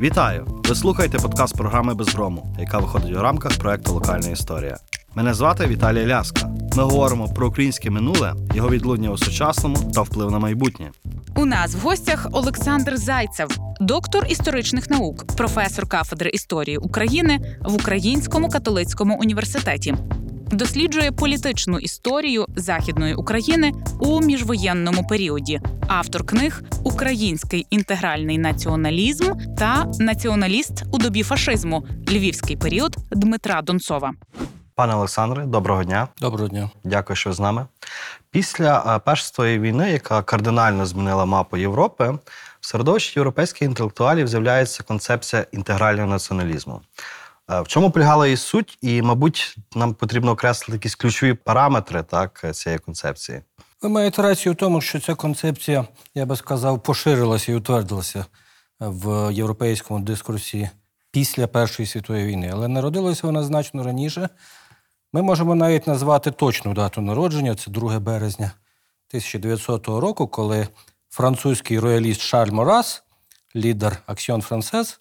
Вітаю! Ви слухаєте подкаст програми Безброму, яка виходить у рамках проекту Локальна історія. Мене звати Віталій Ляска. Ми говоримо про українське минуле, його відлуння у сучасному та вплив на майбутнє. У нас в гостях Олександр Зайцев, доктор історичних наук, професор кафедри історії України в Українському католицькому університеті. Досліджує політичну історію Західної України у міжвоєнному періоді. Автор книг Український інтегральний націоналізм та Націоналіст у добі фашизму Львівський період Дмитра Донцова. Пане Олександре, доброго дня. Доброго дня. Дякую, що ви з нами. Після е, Першої війни, яка кардинально змінила мапу Європи, в середовищі європейських інтелектуалів з'являється концепція інтегрального націоналізму. Е, В чому полягала її суть, і, мабуть, нам потрібно окреслити якісь ключові параметри так, цієї концепції. Ви маєте рацію в тому, що ця концепція, я би сказав, поширилася і утвердилася в європейському дискурсі після Першої світової війни, але народилася вона значно раніше. Ми можемо навіть назвати точну дату народження, це 2 березня 1900 року, коли французький рояліст Шарль Морас, лідер Аксіон Франсез,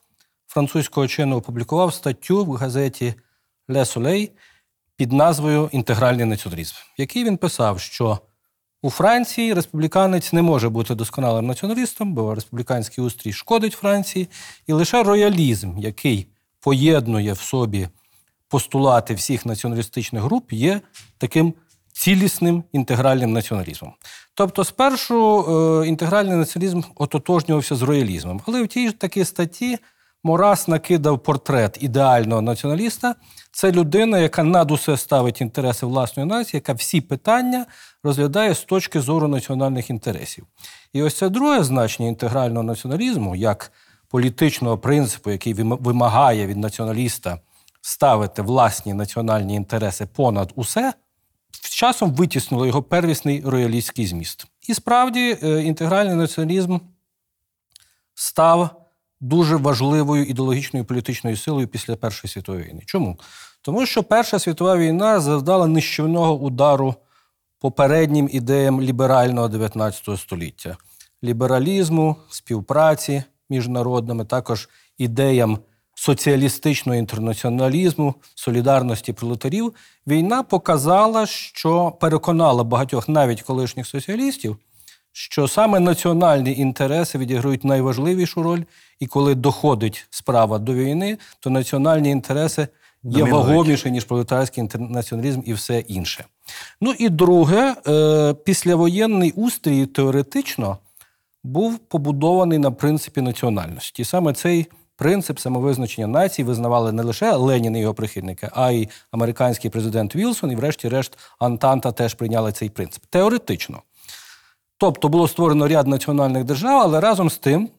французького чину опублікував статтю в газеті Le Soleil під назвою Інтегральний націоналізм, в якій він писав, що у Франції республіканець не може бути досконалим націоналістом, бо республіканський устрій шкодить Франції, і лише роялізм, який поєднує в собі постулати всіх націоналістичних груп, є таким цілісним інтегральним націоналізмом. Тобто, спершу е, інтегральний націоналізм ототожнювався з роялізмом, але в тій ж такій статті Морас накидав портрет ідеального націоналіста. Це людина, яка над усе ставить інтереси власної нації, яка всі питання розглядає з точки зору національних інтересів. І ось це друге значення інтегрального націоналізму, як політичного принципу, який вимагає від націоналіста ставити власні національні інтереси понад усе, з часом витіснило його первісний роялістський зміст. І справді е, інтегральний націоналізм став дуже важливою ідеологічною політичною силою після Першої світової війни. Чому? Тому що Перша світова війна завдала нищівного удару попереднім ідеям ліберального 19 століття, лібералізму, співпраці між народами, також ідеям соціалістичного інтернаціоналізму, солідарності пролетарів. Війна показала, що переконала багатьох навіть колишніх соціалістів, що саме національні інтереси відіграють найважливішу роль, і коли доходить справа до війни, то національні інтереси є вагоміші, ніж пролетарський інтернаціоналізм і все інше. Ну і друге, е, післявоєнний устрій теоретично був побудований на принципі національності. І саме цей принцип самовизначення націй визнавали не лише Ленін і його прихильники, а й американський президент Вілсон, і, врешті-решт, Антанта теж прийняли цей принцип. Теоретично. Тобто було створено ряд національних держав, але разом з тим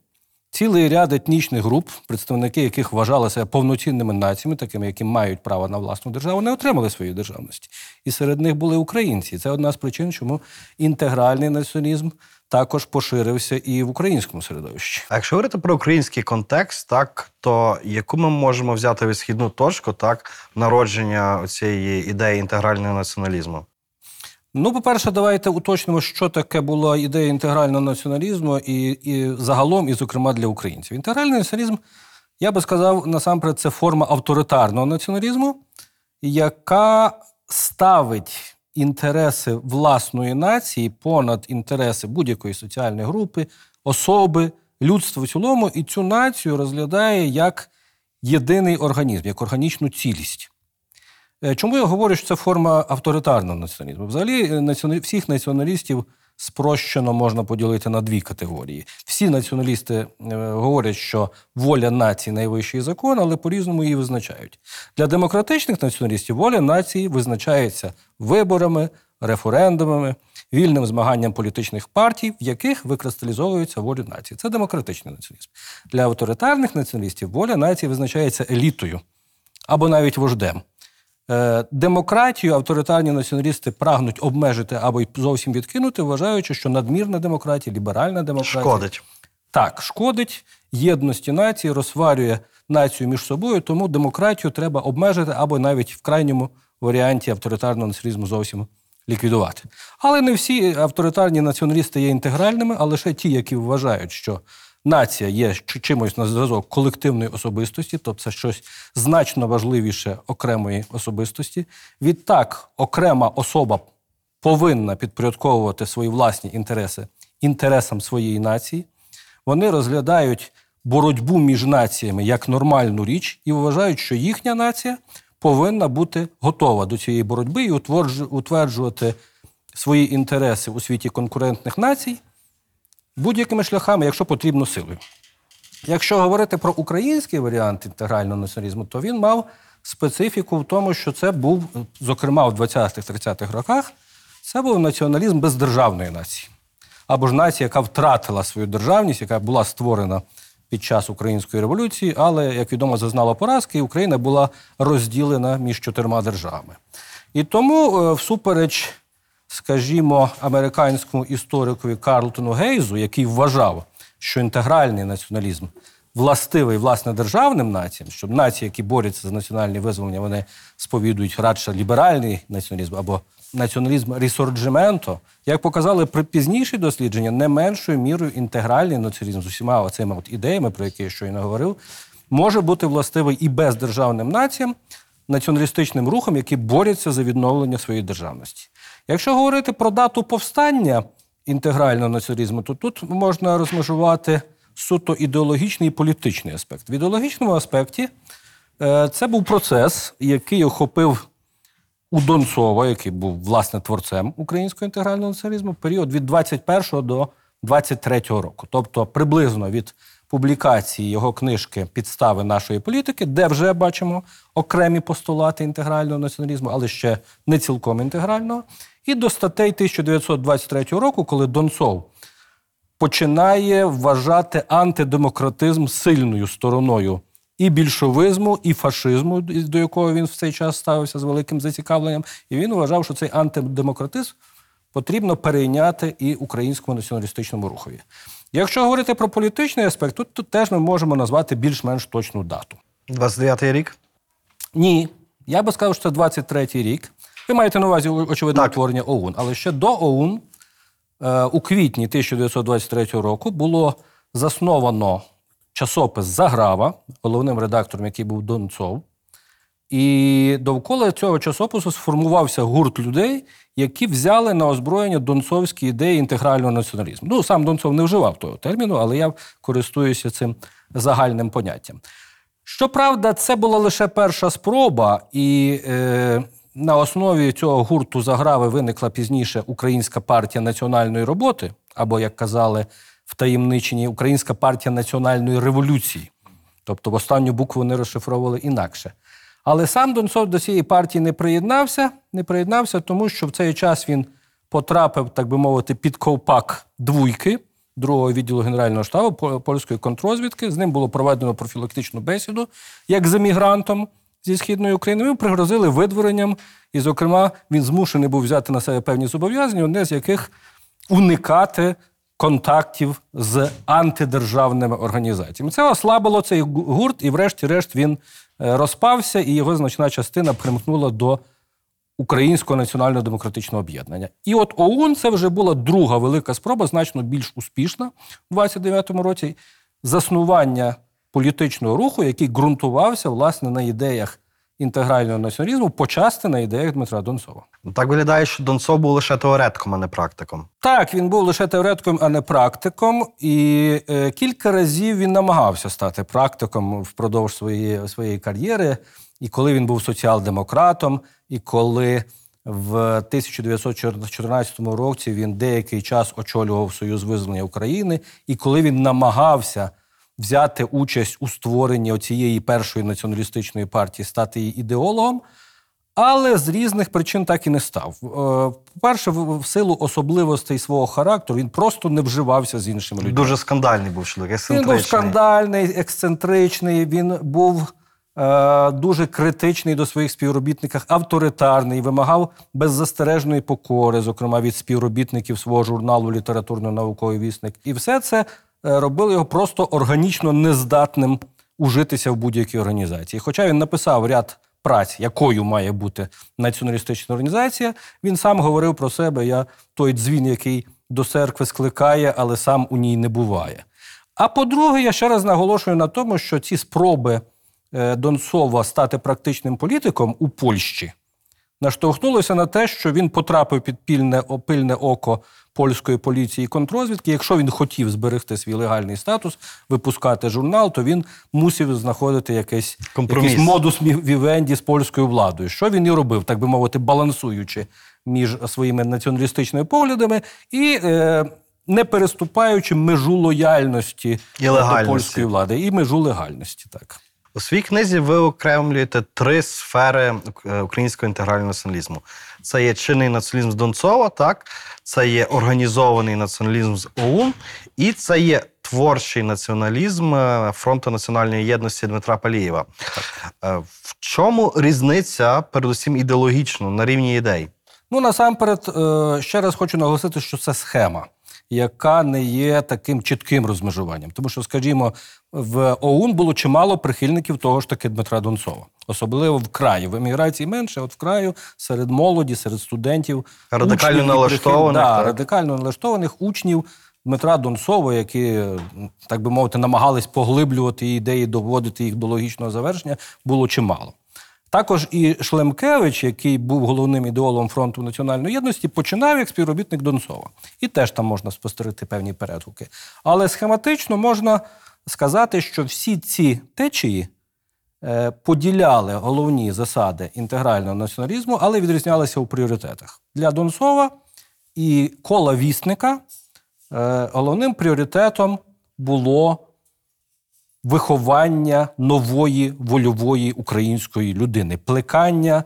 цілий ряд етнічних груп, представники яких вважали себе повноцінними націями, такими, які мають право на власну державу, не отримали своєї державності. І серед них були українці. Це одна з причин, чому інтегральний націоналізм також поширився і в українському середовищі. А якщо говорити про український контекст, так то яку ми можемо взяти відсхідну точку так народження цієї ідеї інтегрального націоналізму? Ну, по-перше, давайте уточнимо, що таке була ідея інтегрального націоналізму і, і загалом, і, зокрема, для українців. Інтегральний націоналізм, я би сказав, насамперед, це форма авторитарного націоналізму, яка ставить інтереси власної нації понад інтереси будь-якої соціальної групи, особи, людства в цілому, і цю націю розглядає як єдиний організм, як органічну цілість. Е, Чому я говорю, що це форма авторитарного націоналізму? Взагалі, е, всіх націоналістів спрощено можна поділити на дві категорії. Всі націоналісти е, говорять, що воля нації найвищий закон, але по-різному її визначають. Для демократичних націоналістів воля нації визначається виборами, референдумами, вільним змаганням політичних партій, в яких викристалізовується воля нації. Це демократичний націоналізм. Для авторитарних націоналістів воля нації визначається елітою або навіть вождем. Е, Демократію авторитарні націоналісти прагнуть обмежити або й зовсім відкинути, вважаючи, що надмірна демократія, ліберальна демократія Шкодить. так шкодить єдності нації, розсварює націю між собою, тому демократію треба обмежити або навіть в крайньому варіанті авторитарного націоналізму зовсім ліквідувати. Але не всі авторитарні націоналісти є інтегральними, а лише ті, які вважають, що нація є чимось на зразок колективної особистості, тобто це щось значно важливіше окремої особистості. Відтак, окрема особа повинна підпорядковувати свої власні інтереси інтересам своєї нації. Вони розглядають боротьбу між націями як нормальну річ і вважають, що їхня нація повинна бути готова до цієї боротьби і утверджу- утверджувати свої інтереси у світі конкурентних націй будь-якими шляхами, якщо потрібно силою. Якщо говорити про український варіант інтегрального націоналізму, то він мав специфіку в тому, що це був, зокрема, в 20-30-х роках, це був націоналізм бездержавної нації. Або ж нація, яка втратила свою державність, яка була створена під час української революції, але, як відомо, зазнала поразки, і Україна була розділена між чотирма державами. І тому, е, всупереч, скажімо, американському історикові Карлтону Гейзу, який вважав, що інтегральний націоналізм властивий власне державним націям, щоб нації, які борються за національне визволення, вони сповідують радше ліберальний націоналізм або націоналізм рісорджименто, як показали пізніші дослідження, не меншою мірою інтегральний націоналізм з усіма оцими от ідеями, про які я щойно говорив, може бути властивий і бездержавним націям, націоналістичним рухам, які борються за відновлення своєї державності. Якщо говорити про дату повстання інтегрального націоналізму, то тут можна розмежувати суто ідеологічний і політичний аспект. В ідеологічному аспекті е, це був процес, який охопив у Донцова, який був власне творцем українського інтегрального націоналізму, період від 21 до 23 року, тобто приблизно від публікації його книжки Підстави нашої політики, де вже бачимо окремі постулати інтегрального націоналізму, але ще не цілком інтегрального, і до статей 1923 року, коли Донцов починає вважати антидемократизм сильною стороною і більшовизму, і фашизму, до якого він в цей час ставився з великим зацікавленням. І він вважав, що цей антидемократизм потрібно перейняти і українському націоналістичному рухові. Якщо говорити про політичний аспект, тут, тут теж ми можемо назвати більш-менш точну дату. 29-й рік. Ні, я би сказав, що це 23-й рік. Ви маєте на увазі, очевидно, Так. утворення ОУН. Але ще до ОУН е, у квітні 1923 року було засновано часопис Заграва, головним редактором, який був Донцов. І довкола цього часопису сформувався гурт людей, які взяли на озброєння донцовські ідеї інтегрального націоналізму. Ну, сам Донцов не вживав того терміну, але я користуюся цим загальним поняттям. Щоправда, це була лише перша спроба, і е, на основі цього гурту заграви виникла пізніше Українська партія національної роботи, або, як казали в таємниченні, Українська партія національної революції. Тобто в останню букву вони розшифровували інакше. Але сам Донцов до цієї партії не приєднався, не приєднався, тому що в цей час він потрапив, так би мовити, під ковпак двійки другого відділу Генерального штабу польської контрозвідки. З ним було проведено профілактичну бесіду як з емігрантом зі східної України. Йому пригрозили видворенням, і, зокрема, він змушений був взяти на себе певні зобов'язання, одне з яких уникати контактів з антидержавними організаціями. Це ослабило цей гурт, і, врешті-решт, він розпався, і його значна частина примкнула до Українського національно-демократичного об'єднання. І от ОУН це вже була друга велика спроба, значно більш успішна у 29-му році, заснування політичного руху, який ґрунтувався власне на ідеях інтегрального націоналізму, почасти на ідеях Дмитра Донцова. Так виглядає, що Донцов був лише теоретиком, а не практиком. Так, він був лише теоретиком, а не практиком, і е, кілька разів він намагався стати практиком впродовж своєї, своєї кар'єри. І коли він був соціал-демократом, і коли в 1914 році він деякий час очолював Союз визволення України, і коли він намагався взяти участь у створенні цієї першої націоналістичної партії, стати її ідеологом, але з різних причин так і не став. Е, По-перше, в силу особливостей свого характеру він просто не вживався з іншими людьми. Дуже скандальний був чоловік, Він був скандальний, ексцентричний, він був е, дуже критичний до своїх співробітників, авторитарний, вимагав беззастережної покори, зокрема від співробітників свого журналу Літературно-науковий вісник. І все це е, робило його просто органічно нездатним ужитися в будь-якій організації. Хоча він написав ряд праць, якою має бути націоналістична організація, він сам говорив про себе: я той дзвін, який до церкви скликає, але сам у ній не буває. А по-друге, я ще раз наголошую на тому, що ці спроби е, Донцова стати практичним політиком у Польщі наштовхнулося на те, що він потрапив під пільне, о- пильне око польської поліції і контрозвідки. Якщо він хотів зберегти свій легальний статус, випускати журнал, то він мусив знаходити якийсь, якийсь модус вівенді з польською владою. Що він і робив, так би мовити, балансуючи між своїми націоналістичними поглядами і е, не переступаючи межу лояльності І до польської влади і межу легальності. Так. У своїй книзі ви окремлюєте три сфери е, українського інтегрального націоналізму. Це є чинний націоналізм з Донцова, так? це є організований націоналізм з ОУН, і це є творчий націоналізм е, Фронту національної єдності Дмитра Палієва. Е, В чому різниця, передусім ідеологічно, на рівні ідей? Ну, насамперед, ще раз хочу наголосити, що це схема, яка не є таким чітким розмежуванням. Тому що, скажімо, в ОУН було чимало прихильників того ж таки Дмитра Донцова. Особливо в краї. В еміграції менше, от в краю, серед молоді, серед студентів. Радикально учнів налаштованих, Да, так. радикально налаштованих учнів Дмитра Донцова, які, так би мовити, намагались поглиблювати ідеї, доводити їх до логічного завершення, було чимало. Також і Шлемкевич, який був головним ідеолом фронту національної єдності, починав як співробітник Донцова. І теж там можна спостерегти певні перегуки. Але схематично можна сказати, що всі ці течії е, поділяли головні засади інтегрального націоналізму, але відрізнялися у пріоритетах. Для Донцова і кола вісника е, головним пріоритетом було виховання нової вольової української людини, плекання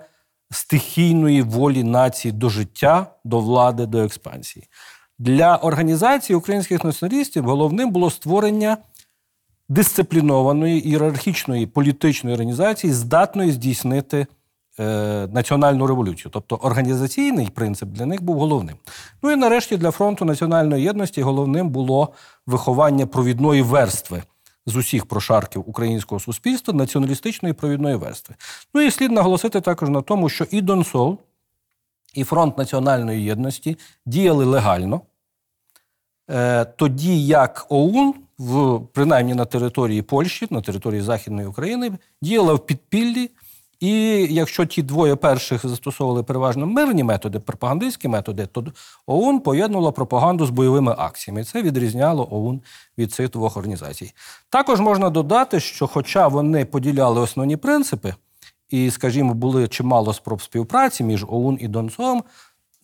стихійної волі нації до життя, до влади, до експансії. Для організації українських націоналістів головним було створення дисциплінованої ієрархічної політичної організації, здатної здійснити е, національну революцію. Тобто організаційний принцип для них був головним. Ну і нарешті для фронту національної єдності головним було виховання провідної верстви з усіх прошарків українського суспільства, націоналістичної провідної верстви. Ну і слід наголосити також на тому, що і Донсол, і Фронт національної єдності діяли легально, е, тоді як ОУН, в, принаймні на території Польщі, на території Західної України, діяла в підпіллі. І якщо ті двоє перших застосовували переважно мирні методи, пропагандистські методи, то ОУН поєднувала пропаганду з бойовими акціями. Це відрізняло ОУН від цих двох організацій. Також можна додати, що, хоча вони поділяли основні принципи, і, скажімо, були чимало спроб співпраці між ОУН і Донцовим,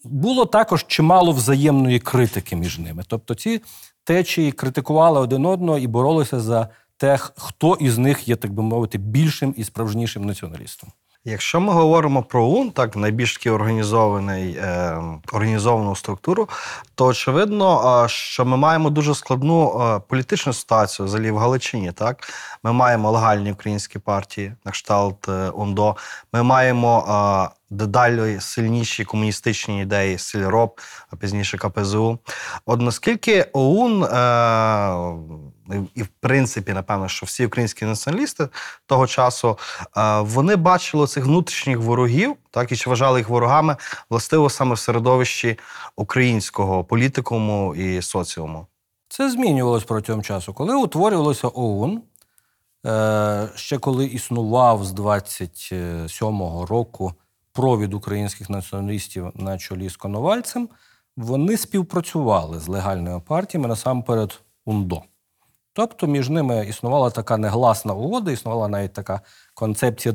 було також чимало взаємної критики між ними. Тобто ці течії критикували один одного і боролися за те, хто із них є, так би мовити, більшим і справжнішим націоналістом. Якщо ми говоримо про ОУН, так найбільш такий організований, е, організовану структуру, то очевидно, що ми маємо дуже складну е, політичну ситуацію взагалі в Галичині. Так, ми маємо легальні українські партії, на кшталт е, ОНДО. Ми маємо дедалі сильніші комуністичні ідеї, Сільроб, а пізніше КПЗУ. От наскільки ОУН е, і, в принципі, напевно, що всі українські націоналісти того часу е, вони бачили цих внутрішніх ворогів, так і чи вважали їх ворогами, властиво саме в середовищі українського політикуму і соціуму. Це змінювалось протягом часу. Коли утворювалося ОУН, е, ще коли існував з 27-го року провід українських націоналістів на чолі з Коновальцем, вони співпрацювали з легальними партіями насамперед УНДО. Тобто між ними існувала така негласна угода, існувала навіть така концепція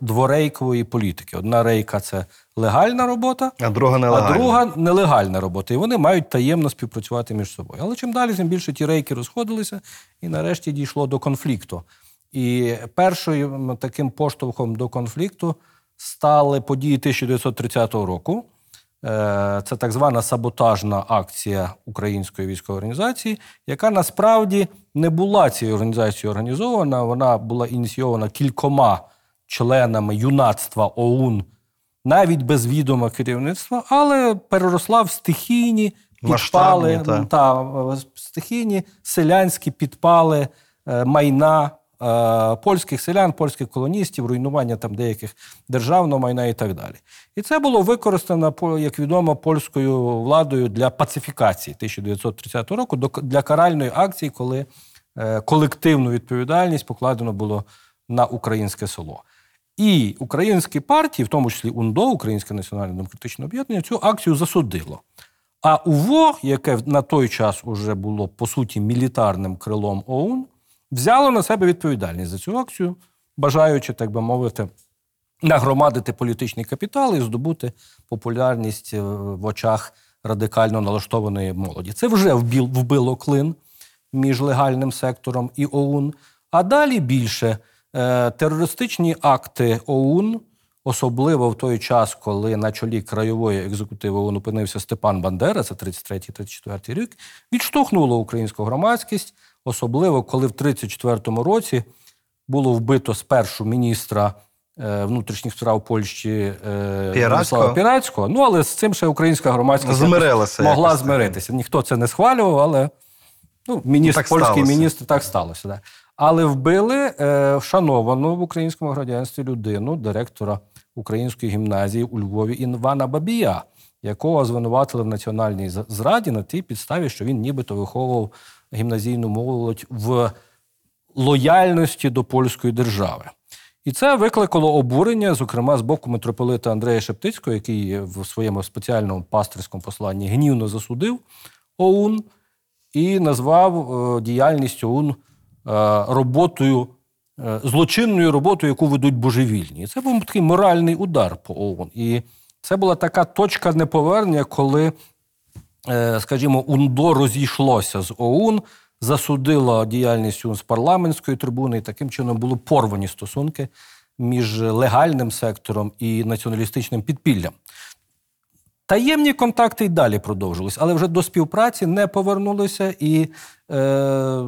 дворейкової політики. Одна рейка це легальна робота, А друга нелегальна. а друга нелегальна робота. І вони мають таємно співпрацювати між собою. Але чим далі, тим більше ті рейки розходилися, і нарешті дійшло до конфлікту. І першим таким поштовхом до конфлікту стали події 1930 року. Е, Це так звана саботажна акція української військової організації, яка насправді не була цією організацією організована. Вона була ініційована кількома членами юнацтва ОУН, навіть без відома керівництва, але переросла в стихійні підпали та. та стихійні селянські підпали е, майна польських селян, польських колоністів, руйнування там деяких державного майна і так далі. І це було використано, як відомо, польською владою для пацифікації 1930 року, для каральної акції, коли е, колективну відповідальність покладено було на українське село. І українські партії, в тому числі УНДО, Українське національне демократичне об'єднання, цю акцію засудило. А УВО, яке на той час уже було по суті мілітарним крилом ОУН, взяло на себе відповідальність за цю акцію, бажаючи, так би мовити, нагромадити політичний капітал і здобути популярність е, в очах радикально налаштованої молоді. Це вже вбило клин між легальним сектором і ОУН. А далі більше е, терористичні акти ОУН, особливо в той час, коли на чолі краєвої екзекутиви ОУН опинився Степан Бандера, це 33-34 рік, відштовхнуло українську громадськість, особливо коли в 34-му році було вбито спершу міністра е, внутрішніх справ Польщі е, Пірацького. Владислава Пірацького. Ну, але з цим ще українська громадськість Змирилася могла якось змиритися. Ніхто це не схвалював, але ну, міністр, Так польський сталося. міністр так сталося. Да. Але вбили е, шановану в українському громадянстві людину, директора української гімназії у Львові Івана Бабія, якого звинуватили в національній зраді на тій підставі, що він нібито виховував гімназійну молодь в лояльності до польської держави. І це викликало обурення, зокрема, з боку митрополита Андрея Шептицького, який в своєму спеціальному пастирському посланні гнівно засудив ОУН і назвав е, діяльність ОУН е, роботою, е, злочинною роботою, яку ведуть божевільні. Це був такий моральний удар по ОУН. І це була така точка неповернення, коли скажімо, УНДО розійшлося з ОУН, засудило діяльність ОУН з парламентської трибуни, і таким чином були порвані стосунки між легальним сектором і націоналістичним підпіллям. Таємні контакти й далі продовжились, але вже до співпраці не повернулися. І е,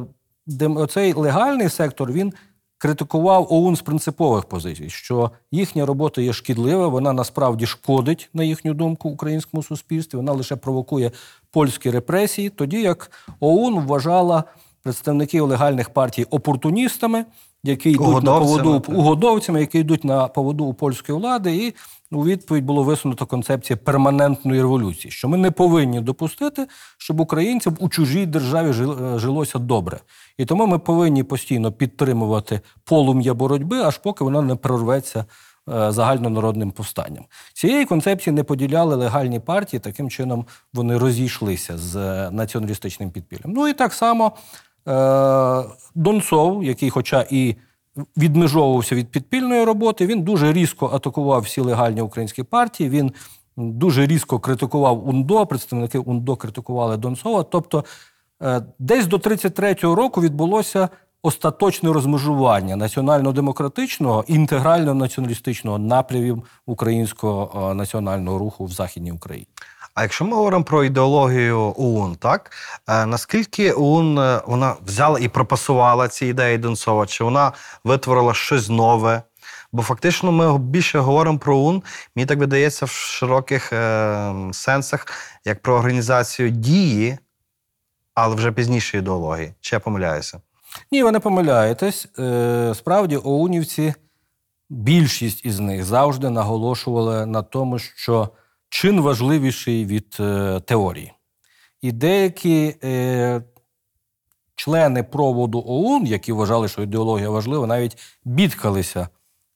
оцей легальний сектор він критикував ОУН з принципових позицій, що їхня робота є шкідлива, вона насправді шкодить, на їхню думку, українському суспільстві, вона лише провокує польські репресії, тоді як ОУН вважала представників легальних партій опортуністами, які йдуть на поводу так. угодовцями, які йдуть на поводу у польської влади, і у відповідь було висунуто концепція перманентної революції, що ми не повинні допустити, щоб українцям у чужій державі е, жилося добре. І тому ми повинні постійно підтримувати полум'я боротьби, аж поки воно не прорветься е, загальнонародним повстанням. Цієї концепції не поділяли легальні партії, таким чином вони розійшлися з е, націоналістичним підпіллям. Ну і так само Донцов, який, хоча і відмежовувався від підпільної роботи, він дуже різко атакував всі легальні українські партії. Він дуже різко критикував УНДО, представники УНДО критикували Донцова. Тобто, е, десь до 33-го року відбулося остаточне розмежування національно-демократичного і інтегрально-націоналістичного напрямів українського е, національного руху в Західній Україні. А якщо ми говоримо про ідеологію ОУН, так е, наскільки ОУН е, вона взяла і пропасувала ці ідеї Донцова, чи вона витворила щось нове? Бо фактично ми більше говоримо про ОУН, мені так видається в широких е, сенсах, як про організацію дії, але вже пізніше ідеології. Чи я помиляюся? Ні, ви не помиляєтесь. Е, Справді, оунівці, більшість із них завжди наголошували на тому, що чин важливіший від е, теорії. І деякі е, члени проводу ОУН, які вважали, що ідеологія важлива, навіть бідкалися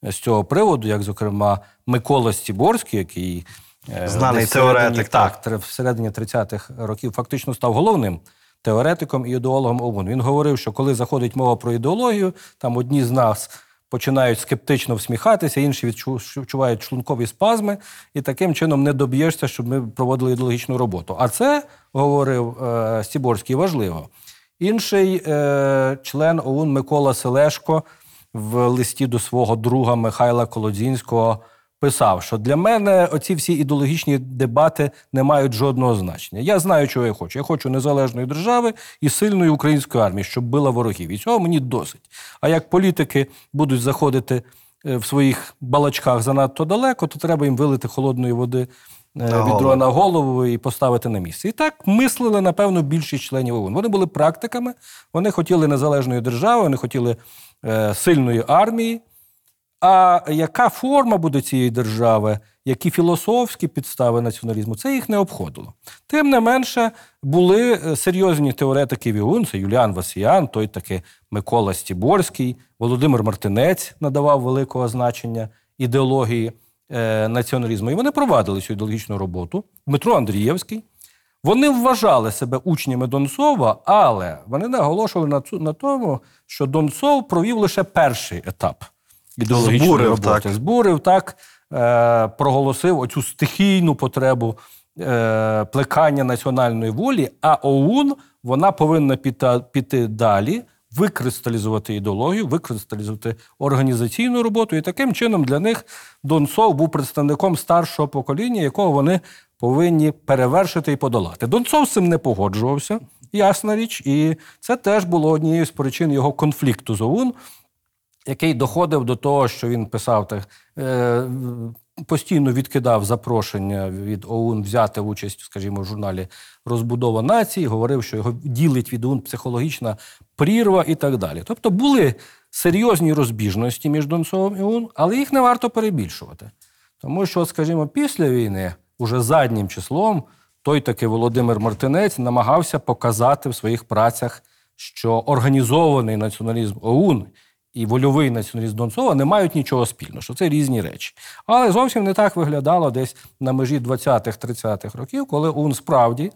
з цього приводу, як, зокрема, Микола Стіборський, який е, Знаний теоретик, Так, тр- всередині 30-х років фактично став головним теоретиком і ідеологом ОУН. Він говорив, що коли заходить мова про ідеологію, там одні з нас починають скептично всміхатися, інші відчувають шлункові спазми, і таким чином не доб'єшся, щоб ми проводили ідеологічну роботу. А це, говорив е, Стіборський, важливо. Інший е, член ОУН Микола Селешко в листі до свого друга Михайла Колодзінського писав, що для мене оці всі ідеологічні дебати не мають жодного значення. Я знаю, чого я хочу. Я хочу незалежної держави і сильної української армії, щоб била ворогів. І цього мені досить. А як політики будуть заходити е, в своїх балачках занадто далеко, то треба їм вилити холодної води. е, відро на голову і поставити на місце. І так мислили, напевно, більшість членів ОУН. Вони були практиками, вони хотіли незалежної держави, вони хотіли е, сильної армії, А яка форма буде цієї держави, які філософські підстави націоналізму, це їх не обходило. Тим не менше, були е, серйозні теоретики Вігун, це Юліан Васіян, той таки Микола Стіборський, Володимир Мартинець надавав великого значення ідеології е, націоналізму. І вони провадили цю ідеологічну роботу. Дмитро Андрієвський. Вони вважали себе учнями Донцова, але вони наголошували на, тому, що Донцов провів лише перший етап ідеологічної Збурив, роботи. так. Збурив так, е, проголосив оцю стихійну потребу е, плекання національної волі, а ОУН вона повинна піти, піти далі, викристалізувати ідеологію, викристалізувати організаційну роботу. І таким чином для них Донцов був представником старшого покоління, якого вони повинні перевершити і подолати. Донцов з цим не погоджувався, ясна річ, і це теж було однією з причин його конфлікту з ОУН який доходив до того, що він писав так. Е, Постійно відкидав запрошення від ОУН взяти участь, скажімо, в журналі Розбудова нації, говорив, що його ділить від ОУН психологічна прірва і так далі. Тобто були серйозні розбіжності між Донцовим і ОУН, але їх не варто перебільшувати. Тому що, скажімо, після війни, уже заднім числом, той таки Володимир Мартинець намагався показати в своїх працях, що організований націоналізм ОУН і вольовий націоналізм Донцова не мають нічого спільного, що це різні речі. Але зовсім не так виглядало десь на межі 20-30-х років, коли ОУН справді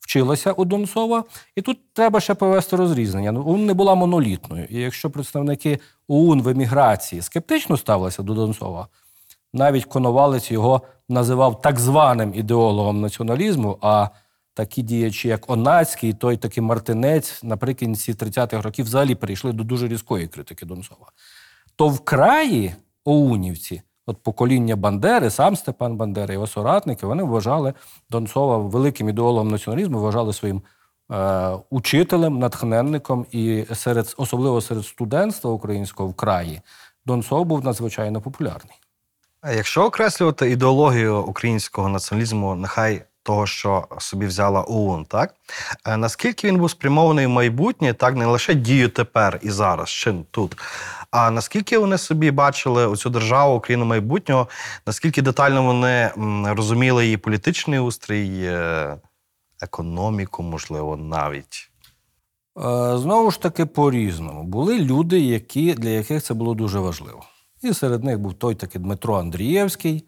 вчилася у Донцова. І тут треба ще повести розрізнення. Ну, ОУН не була монолітною. І якщо представники ОУН в еміграції скептично ставилися до Донцова, навіть Коновалець його називав так званим ідеологом націоналізму. А такі діячі, як Онацький, той такий Мартинець, наприкінці 30-х років взагалі перейшли до дуже різкої критики Донцова. То в краї оунівці, от покоління Бандери, сам Степан Бандера, його соратники, вони вважали Донцова великим ідеологом націоналізму, вважали своїм е, учителем, натхненником, і серед, особливо серед студентства українського в краї, Донцов був надзвичайно популярний. А Якщо окреслювати ідеологію українського націоналізму, нехай того, що собі взяла ОУН, так е, наскільки він був спрямований в майбутнє, так не лише дію тепер і зараз, чи тут, а наскільки вони собі бачили оцю державу, Україну майбутнього, наскільки детально вони розуміли її політичний устрій, е, економіку, можливо, навіть. Е, Знову ж таки, по-різному. Були люди, які, для яких це було дуже важливо. І серед них був той такий Дмитро Андрієвський,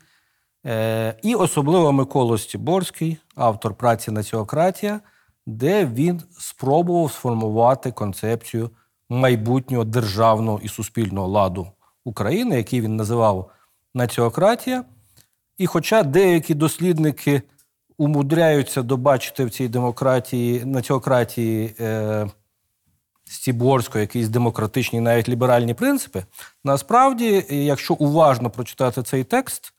і особливо Микола Стіборський, автор праці Націократія, де він спробував сформувати концепцію майбутнього державного і суспільного ладу України, який він називав Націократія. І хоча деякі дослідники умудряються добачити в цій демократії, націократії е, Стіборського якісь демократичні, навіть ліберальні принципи, насправді, якщо уважно прочитати цей текст,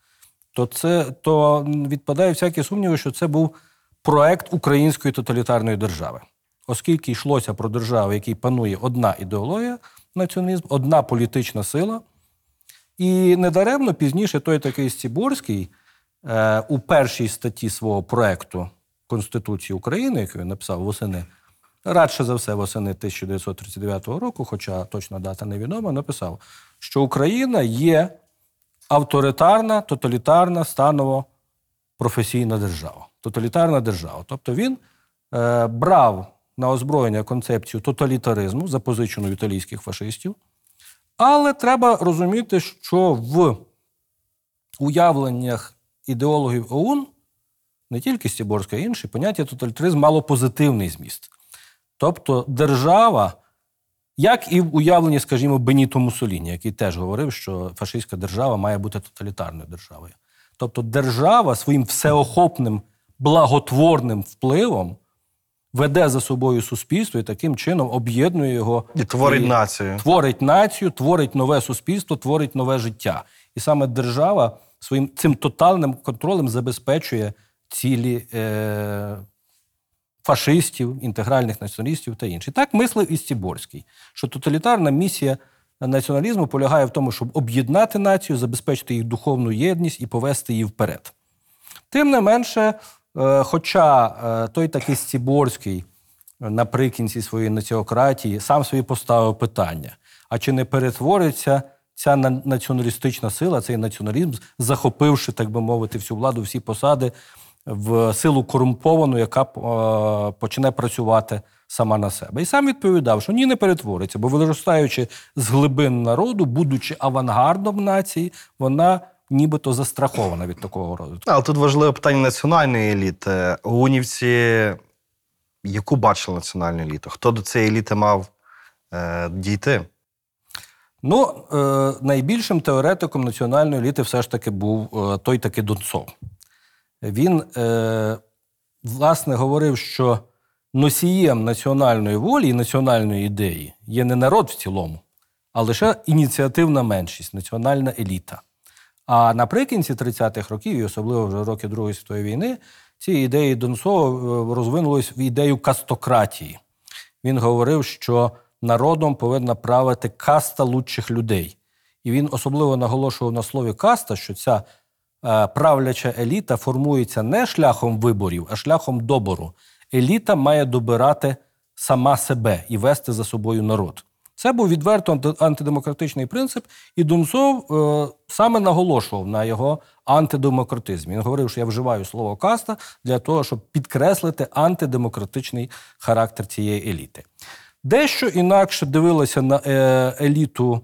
то це то відпадає всякі сумніви, що це був проект української тоталітарної держави. Оскільки йшлося про державу, якій панує одна ідеологія націоналізм, одна політична сила, і недаремно пізніше той такий Стіборський е, у першій статті свого проекту Конституції України, яку він написав восени, радше за все восени 1939 року, хоча точна дата невідома, написав, що Україна є авторитарна, тоталітарна, станово професійна держава. Тоталітарна держава. Тобто він е, брав на озброєння концепцію тоталітаризму, запозичену в італійських фашистів. Але треба розуміти, що в уявленнях ідеологів ОУН, не тільки Стіборська, а інші, поняття тоталітаризм мало позитивний зміст. Тобто держава, як і в уявленні, скажімо, Беніто Муссоліні, який теж говорив, що фашистська держава має бути тоталітарною державою. Тобто держава своїм всеохопним благотворним впливом веде за собою суспільство і таким чином об'єднує його І творить націю. творить націю, творить нове суспільство, творить нове життя. І саме держава своїм цим тотальним контролем забезпечує цілі е, фашистів, інтегральних націоналістів та інші. Так мислив і Стіборський, що тоталітарна місія націоналізму полягає в тому, щоб об'єднати націю, забезпечити їх духовну єдність і повести її вперед. Тим не менше, е, хоча е, той такий Стіборський е, наприкінці своєї націократії сам собі поставив питання: а чи не перетвориться ця на- націоналістична сила, цей націоналізм, захопивши, так би мовити, всю владу, всі посади в силу корумповану, яка е, почне працювати сама на себе. І сам відповідав, що ні, не перетвориться, бо виростаючи з глибин народу, будучи авангардом нації, вона нібито застрахована від такого розвитку. Але тут важливе питання національної еліти. Унівці яку бачили національну еліту? Хто до цієї еліти мав е, дійти? Ну, е, найбільшим теоретиком національної еліти все ж таки був е, той таки Донцов. Він, е, власне, говорив, що носієм національної волі і національної ідеї є не народ в цілому, а лише ініціативна меншість, національна еліта. А наприкінці 30-х років, і особливо вже роки Другої світової війни, ці ідеї Донцова е, розвинулись в ідею кастократії. Він говорив, що народом повинна правити каста лучших людей. І він особливо наголошував на слові каста, що ця правляча еліта формується не шляхом виборів, а шляхом добору. Еліта має добирати сама себе і вести за собою народ. Це був відверто антидемократичний принцип, і Дунцов е, саме наголошував на його антидемократизмі. Він говорив, що я вживаю слово каста для того, щоб підкреслити антидемократичний характер цієї еліти. Дещо інакше дивилися на е, еліту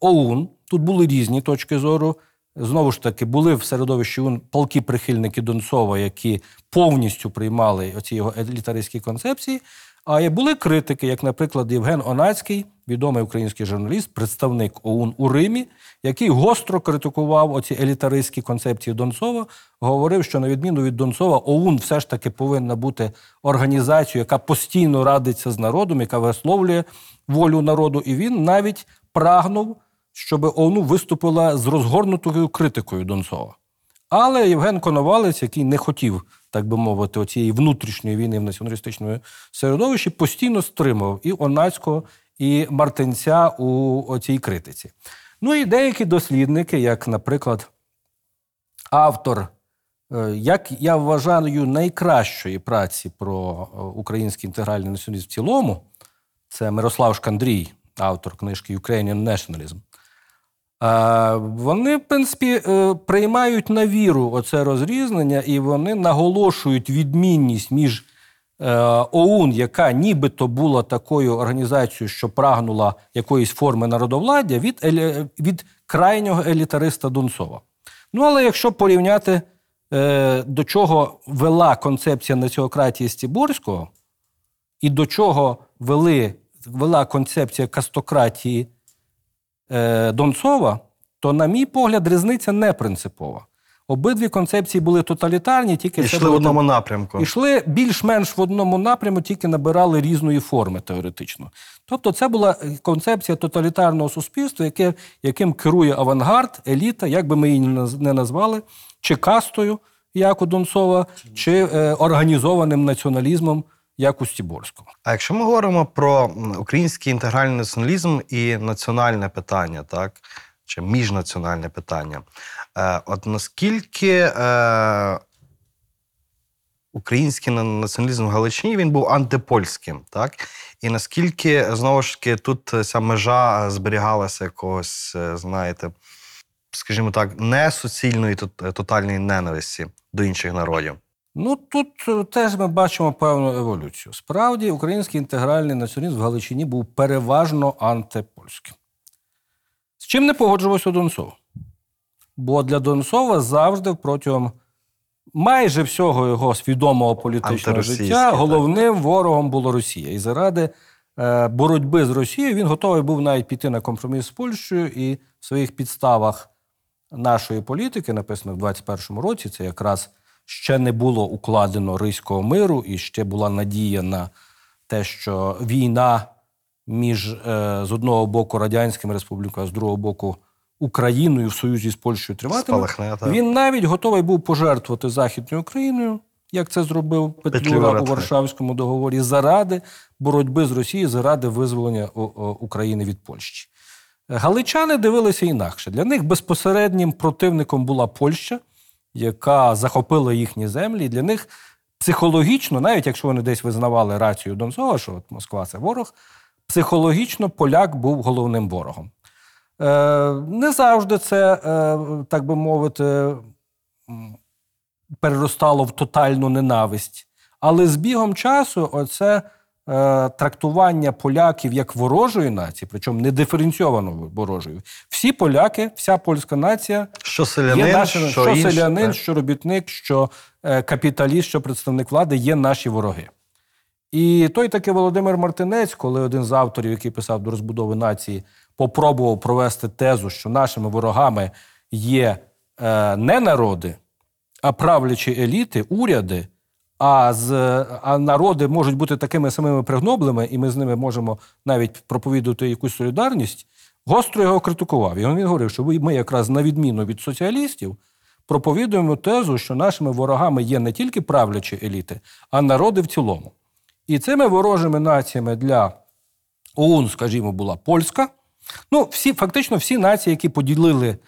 ОУН. Тут були різні точки зору. Знову ж таки, були в середовищі ОУН полки прихильники Донцова, які повністю приймали оці його елітаристські концепції. А були критики, як, наприклад, Євген Онацький, відомий український журналіст, представник ОУН у Римі, який гостро критикував оці елітаристські концепції Донцова, говорив, що на відміну від Донцова, ОУН все ж таки повинна бути організацією, яка постійно радиться з народом, яка висловлює волю народу. І він навіть прагнув, щоб ОУН виступила з розгорнутою критикою Донцова. Але Євген Коновалець, який не хотів, так би мовити, оцієї внутрішньої війни в націоналістичному середовищі, постійно стримував і Онацького, і Мартинця у цій критиці. Ну і деякі дослідники, як, наприклад, автор, е, як я вважаю, найкращої праці про е, український інтегральний націоналізм в цілому, це Мирослав Шкандрій, автор книжки Ukrainian Nationalism. Вони, в принципі, е, приймають на віру оце розрізнення, і вони наголошують відмінність між е, ОУН, яка нібито була такою організацією, що прагнула якоїсь форми народовладдя, від, елі- від крайнього елітариста Донцова. Ну, але якщо порівняти, е, до чого вела концепція націократії Стіборського, і до чого вели, вела концепція кастократії Донцова, то, на мій погляд, різниця не принципова. Обидві концепції були тоталітарні, тільки Йшли в одному напрямку. Ішли більш-менш в одному напряму, тільки набирали різної форми теоретично. Тобто, це була концепція тоталітарного суспільства, яке, яким керує авангард, еліта, як би ми її не не назвали, чи кастою, як у Донцова, чи е, організованим націоналізмом, як у Стіборського. А якщо ми говоримо про український інтегральний націоналізм і національне питання, так чи міжнаціональне питання, е, от наскільки е, український націоналізм в Галичині він був антипольським, так? І наскільки знову ж таки тут ця межа зберігалася якогось, е, знаєте, скажімо так, не суцільної тотальної ненависті до інших народів. Ну тут е, теж ми бачимо певну еволюцію. Справді, український інтегральний націоналізм в Галичині був переважно антипольським. З чим не погоджувався Донцов? Бо для Донцова завжди протягом майже всього його свідомого політичного життя так. головним ворогом була Росія. І заради е, боротьби з Росією він готовий був навіть піти на компроміс з Польщею і в своїх підставах нашої політики, написано в 21-му році, це якраз ще не було укладено Ризького миру, і ще була надія на те, що війна між е, з одного боку Радянськими республіками, а з другого боку Україною в союзі з Польщею триватиме. Спалахне. Він навіть готовий був пожертвувати Західною Україною, як це зробив Петлюра Петлюра, у. Варшавському договорі, заради боротьби з Росією, заради визволення України від Польщі. Галичани дивилися інакше. Для них безпосереднім противником була Польща, яка захопила їхні землі. І для них психологічно, навіть якщо вони десь визнавали рацію Донцова, що от Москва це ворог, психологічно поляк був головним ворогом. Е, не завжди це, е, так би мовити, переростало в тотальну ненависть. Але з бігом часу оце трактування поляків як ворожої нації, причому не диференційовано ворожою. Всі поляки, вся польська нація Що селянин, є наші, що, що, інше, селянин, так. що робітник, що е, капіталіст, що представник влади є наші вороги. І той таки Володимир Мартинець, коли один з авторів, який писав до розбудови нації, попробував провести тезу, що нашими ворогами є е, не народи, а правлячі еліти, уряди. А, з, а народи можуть бути такими самими пригноблими, і ми з ними можемо навіть проповідувати якусь солідарність. Гостро його критикував. І він говорив, що ми якраз на відміну від соціалістів проповідуємо тезу, що нашими ворогами є не тільки правлячі еліти, а народи в цілому. І цими ворожими націями для ОУН, скажімо, була польська. Ну, всі, фактично всі нації, які поділили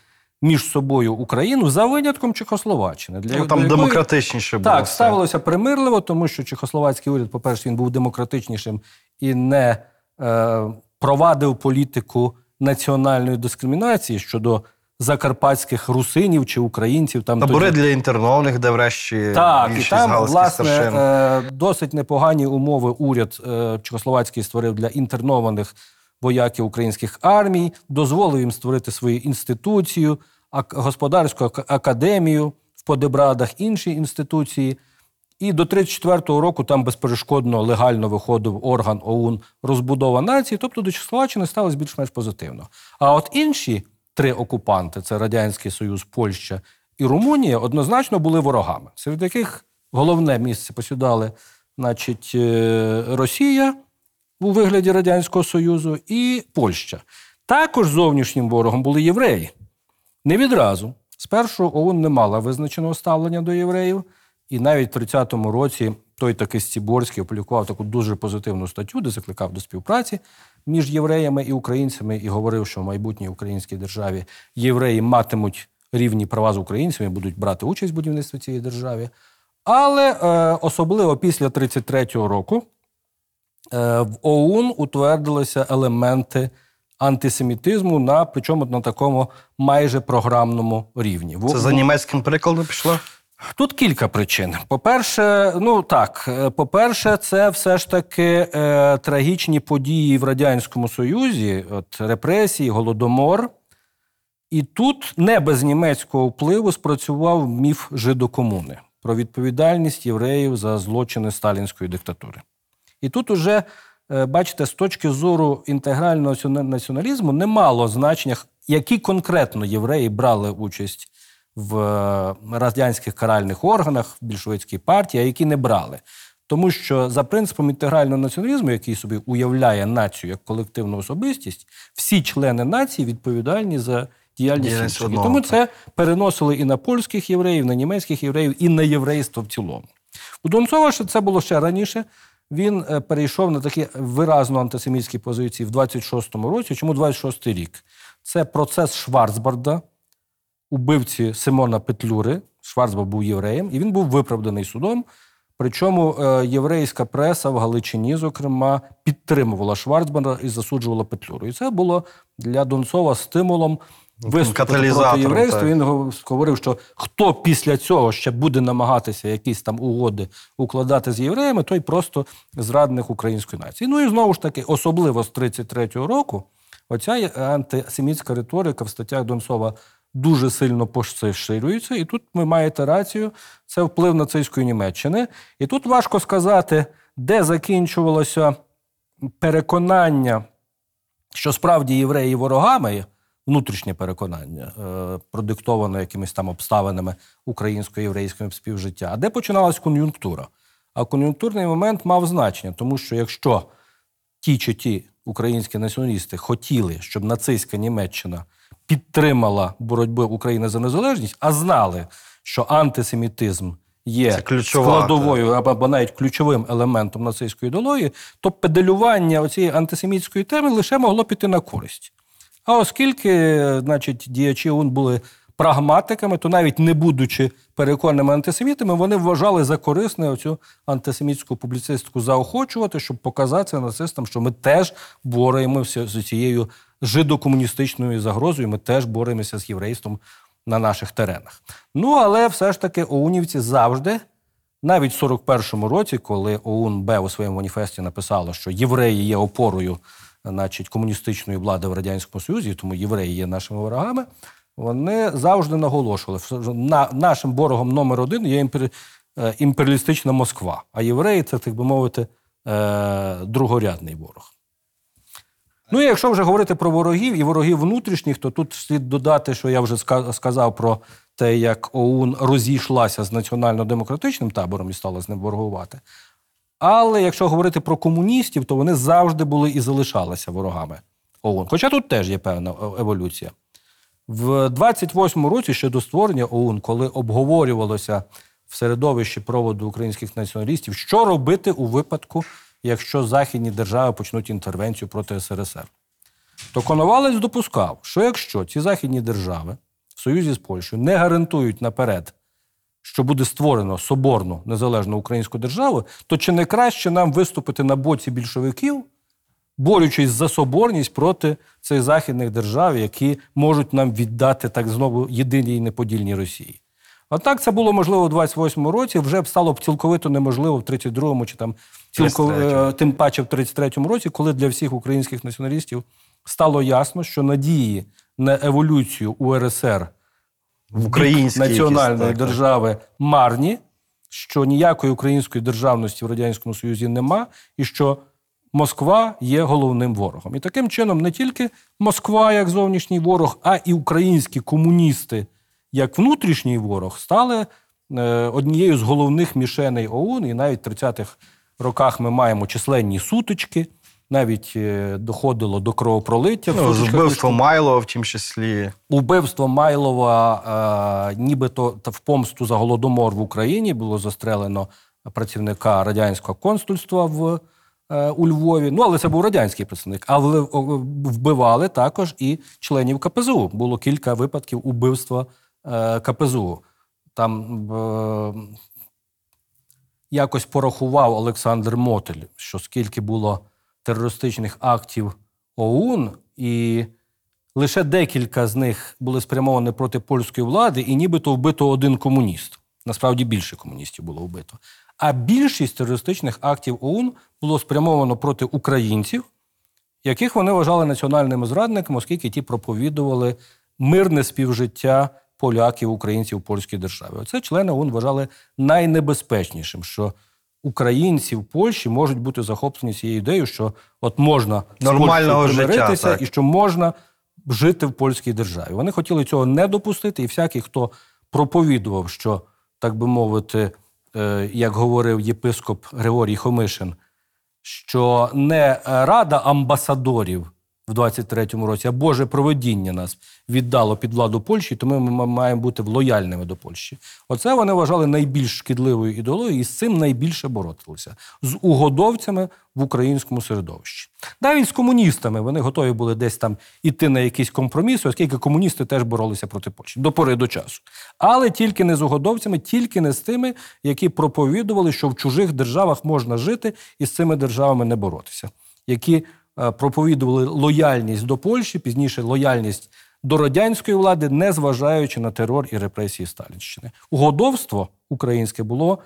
між собою Україну за винятком Чехословаччини. Для, Ну, там якої- демократичніше було. так, все. ставилося примирливо, тому що чехословацький уряд, по-перше, він був демократичнішим і не е, провадив політику національної дискримінації щодо закарпатських русинів чи українців. Там Табори тоді- для інтернованих, де врешті так, і там, власне, старшин. е, досить непогані умови уряд е, Чехословацький створив для інтернованих вояків українських армій, дозволив їм створити свою інституцію, господарську академію в Подебрадах, інші інституції. І до 34-го року там безперешкодно легально виходив орган ОУН розбудова нації, тобто до Чехословаччини ставилось більш-менш позитивно. А от інші три окупанти це Радянський Союз, Польща і Румунія, однозначно були ворогами, серед яких головне місце посідали значить, е, Росія у вигляді Радянського Союзу і Польща. Також зовнішнім ворогом були євреї. Не відразу. Спершу ОУН не мала визначеного ставлення до євреїв, і навіть в 30-му році той таки Стіборський опублікував таку дуже позитивну статтю, де закликав до співпраці між євреями і українцями, і говорив, що в майбутній українській державі євреї матимуть рівні права з українцями, будуть брати участь в будівництві цієї держави. Але е, особливо після 33-го року в ОУН утвердилися елементи антисемітизму на причому на такому майже програмному рівні. Це за німецьким прикладом пішло? Тут кілька причин. По-перше, ну так, е, по-перше, це все ж таки е, трагічні події в Радянському Союзі, от репресії, голодомор. І тут не без німецького впливу спрацював міф жидокомуни про відповідальність євреїв за злочини сталінської диктатури. І тут уже, е, бачите, з точки зору інтегрального націоналізму не мало значення, які конкретно євреї брали участь в е, радянських каральних органах, в більшовицькій партії, а які не брали. Тому що за принципом інтегрального націоналізму, який собі уявляє націю як колективну особистість, всі члени нації відповідальні за діяльність. І одного, тому це переносили і на польських євреїв, на німецьких євреїв, і на єврейство в цілому. У Донцова це було ще раніше. Він е, перейшов на такі виразно антисемітські позиції в 26-му році. Чому 26-й рік? Це процес Шварцбарда, убивці Симона Петлюри. Шварцбард був євреєм, і він був виправданий судом. Причому е, єврейська преса в Галичині, зокрема, підтримувала Шварцбарда і засуджувала Петлюру. І це було для Донцова стимулом виступити проти єврейства. так. Він говорив, що хто після цього ще буде намагатися якісь там угоди укладати з євреями, той просто зрадник української нації. Ну і знову ж таки, особливо з 33-го року, оця антисемітська риторика в статтях Донцова дуже сильно поширюється. І тут ви маєте рацію, це вплив нацистської Німеччини. І тут важко сказати, де закінчувалося переконання, що справді євреї ворогами, внутрішнє переконання, е, продиктоване якимись там обставинами українсько-єврейського співжиття, а де починалась кон'юнктура. А кон'юнктурний момент мав значення, тому що якщо ті чи ті українські націоналісти хотіли, щоб нацистська Німеччина підтримала боротьбу України за незалежність, а знали, що антисемітизм є складовою або навіть ключовим елементом нацистської ідеології, то педалювання цієї антисемітської теми лише могло піти на користь. А оскільки, значить, діячі ОУН були прагматиками, то навіть не будучи переконаними антисемітами, вони вважали за корисне оцю антисемітську публіцистику заохочувати, щоб показати нацистам, що ми теж боремося з цією жидокомуністичною загрозою. Ми теж боремося з єврейством на наших теренах. Ну але все ж таки оунівці завжди. Навіть в 41-му році, коли ОУН-Б у своєму маніфесті написало, що євреї є опорою значить, комуністичної влади в Радянському Союзі, тому євреї є нашими ворогами, вони завжди наголошували, що на, нашим ворогом номер один є е, імперіалістична Москва, а євреї це, так би мовити, е, другорядний ворог. Ну і якщо вже говорити про ворогів і ворогів внутрішніх, то тут слід додати, що я вже сказав про те, як ОУН розійшлася з національно-демократичним табором і стала з ним ворогувати. Але якщо говорити про комуністів, то вони завжди були і залишалися ворогами ОУН. Хоча тут теж є певна е- еволюція. В 28-му році ще до створення ОУН, коли обговорювалося в середовищі проводу українських націоналістів, що робити у випадку, якщо західні держави почнуть інтервенцію проти СРСР, то Коновалець допускав, що якщо ці західні держави в союзі з Польщею не гарантують наперед, що буде створено соборну незалежну українську державу, то чи не краще нам виступити на боці більшовиків? борючись за соборність проти цих західних держав, які можуть нам віддати так знову єдиній і неподільній Росії. Однак це було можливо у 28-му році, вже б стало б цілковито неможливо в 32-му чи там цілко, 33-му. е, тим паче в 33-му році, коли для всіх українських націоналістів стало ясно, що надії на еволюцію УРСР В українській національної якісь, так, так. держави марні, що ніякої української державності в Радянському Союзі нема, і що Москва є головним ворогом. І таким чином не тільки Москва як зовнішній ворог, а і українські комуністи як внутрішній ворог стали е, однією з головних мішеней ОУН. І навіть в 30-х роках ми маємо численні сутички. Навіть е, доходило до кровопролиття. Ну, сутичках вбивство Майлова, в тім числі. Убивство Майлова, е, нібито в помсту за голодомор в Україні було застрелено працівника радянського консульства в е, у Львові. Ну, але це був радянський представник. О, вбивали також і членів КПЗУ. Було кілька випадків убивства е, КПЗУ. Там е, якось порахував Олександр Мотель, що скільки було терористичних актів ОУН, і лише декілька з них були спрямовані проти польської влади, і нібито вбито один комуніст. Насправді більше комуністів було вбито. А більшість терористичних актів ОУН було спрямовано проти українців, яких вони вважали національними зрадниками, оскільки ті проповідували мирне співжиття поляків, українців у польській державі. Оце члени ОУН вважали найнебезпечнішим, що українці в Польщі можуть бути захоплені цією ідеєю, що от можна Нормального життя, так. і що можна жити в польській державі. Вони хотіли цього не допустити, і всякий, хто проповідував, що, так би мовити, е, як говорив єпископ Григорій Хомишин, що не рада амбасадорів в 23-му році, а Боже проведіння нас віддало під владу Польщі, тому ми маємо бути лояльними до Польщі. Оце вони вважали найбільш шкідливою ідеологією, і з цим найбільше боротилися з угодовцями в українському середовищі. Навіть з комуністами вони готові були десь там іти на якісь компроміси, оскільки комуністи теж боролися проти Польщі до пори до часу. Але тільки не з угодовцями, тільки не з тими, які проповідували, що в чужих державах можна жити і з цими державами не боротися. Які проповідували лояльність до Польщі, пізніше лояльність до радянської влади, не зважаючи на терор і репресії Сталінщини. Угодовство українське було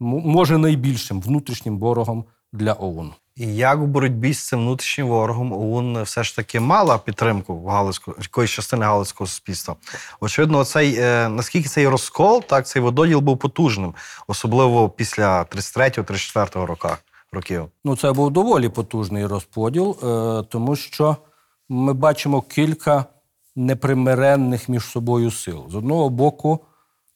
може найбільшим внутрішнім ворогом для ОУН. І як в боротьбі з цим внутрішнім ворогом ОУН все ж таки мала підтримку в галицьку, якоїсь частини галицького суспільства. Очевидно, цей е, наскільки цей розкол, так цей вододіл був потужним, особливо після 33-34 роках років. Ну, це був доволі потужний розподіл, е, тому що ми бачимо кілька непримиренних між собою сил. З одного боку,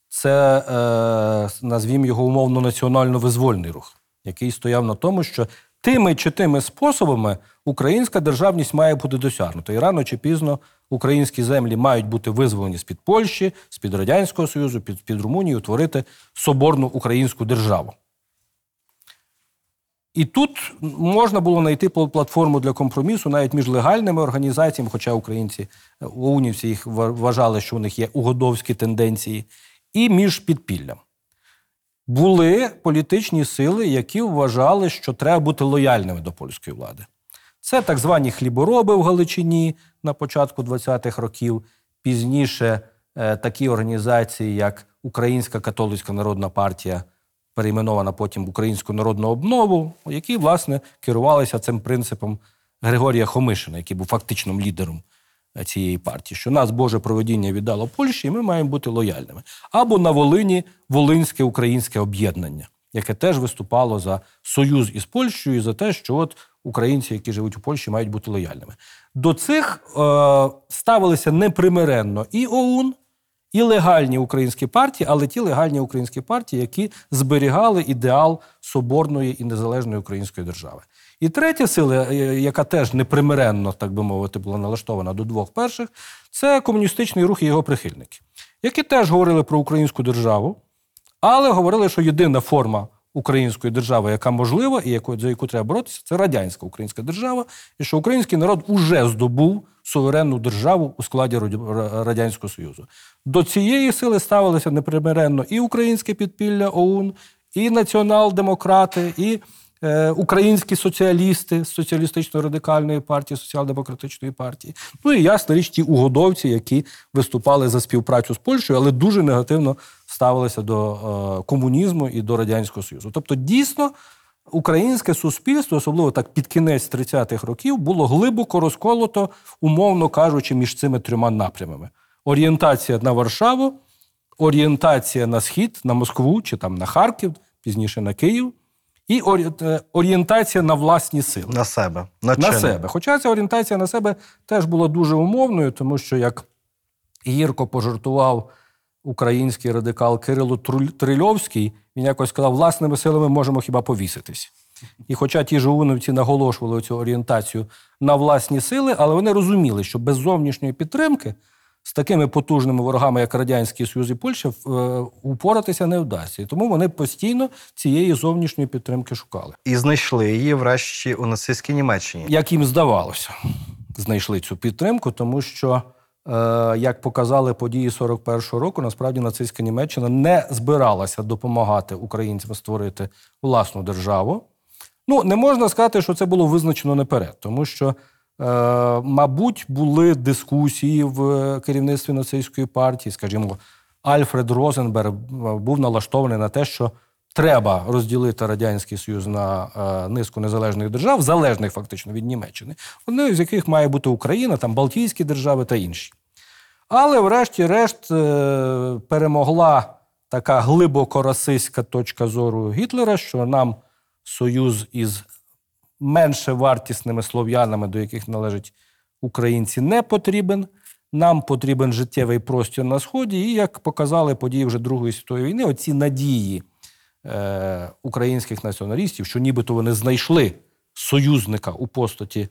це е, назвімо його умовно національно-визвольний рух, який стояв на тому, що тими чи тими способами українська державність має бути досягнута. І рано чи пізно українські землі мають бути визволені з-під Польщі, з-під Радянського Союзу, під, під Румунії, утворити соборну українську державу. І тут можна було знайти пл- платформу для компромісу навіть між легальними організаціями, хоча українці, е, оунівці їх вважали, що у них є угодовські тенденції, і між підпіллям. Були політичні сили, які вважали, що треба бути лояльними до польської влади. Це так звані хлібороби в Галичині на початку 20-х років. Пізніше е, такі організації, як Українська католицька народна партія, перейменована потім в Українську народну обнову, які, власне, керувалися цим принципом Григорія Хомишина, який був фактичним лідером е, цієї партії, що нас Боже проведіння віддало Польщі, і ми маємо бути лояльними. Або на Волині Волинське українське об'єднання, яке теж виступало за союз із Польщею і за те, що от українці, які живуть у Польщі, мають бути лояльними. До цих е, ставилися непримиренно і ОУН, і легальні українські партії, але ті легальні українські партії, які зберігали ідеал соборної і незалежної української держави. І третя сила, е, яка теж непримиренно, так би мовити, була налаштована до двох перших, це комуністичний рух і його прихильники, які теж говорили про українську державу, але говорили, що єдина форма української держави, яка можлива і за яку треба боротися, це радянська українська держава, і що український народ уже здобув суверенну державу у складі Радянського Союзу. До цієї сили ставилися непримиренно і українське підпілля ОУН, і націонал-демократи, і е, українські соціалісти з соціалістично-радикальної партії, соціал-демократичної партії. Ну і ясна річ, ті угодовці, які виступали за співпрацю з Польщею, але дуже негативно ставилися до е, комунізму і до Радянського Союзу. Тобто, дійсно, українське суспільство, особливо так під кінець 30-х років, було глибоко розколото, умовно кажучи, між цими трьома напрямами: орієнтація на Варшаву, орієнтація на схід, на Москву чи там на Харків, пізніше на Київ, і е, орієнтація на власні сили. На себе. На чинне. себе. Хоча ця орієнтація на себе теж була дуже умовною, тому що як гірко пожартував український радикал Кирило Трильовський, він якось сказав, власними силами можемо хіба повіситись. І хоча ті ж ОУНовці наголошували цю орієнтацію на власні сили, але вони розуміли, що без зовнішньої підтримки з такими потужними ворогами, як Радянський Союз і Польща, е, упоратися не вдасться. І тому вони постійно цієї зовнішньої підтримки шукали. І знайшли її врешті у нацистській Німеччині. як їм здавалося, знайшли цю підтримку, тому що, як показали події 41-го року, насправді нацистська Німеччина не збиралася допомагати українцям створити власну державу. Ну, не можна сказати, що це було визначено наперед, тому що, е, мабуть, були дискусії в е, керівництві нацистської партії, скажімо, Альфред Розенберг е, був налаштований на те, що треба розділити Радянський Союз на е, низку незалежних держав, залежних фактично від Німеччини, одною з яких має бути Україна, там Балтійські держави та інші. Але, врешті-решт, е, перемогла така глибоко расистська точка зору Гітлера, що нам союз із менше вартісними слов'янами, до яких належать українці, не потрібен. Нам потрібен життєвий простір на сході. І як показали події вже Другої світової війни, оці надії е, українських націоналістів, що нібито вони знайшли союзника у постаті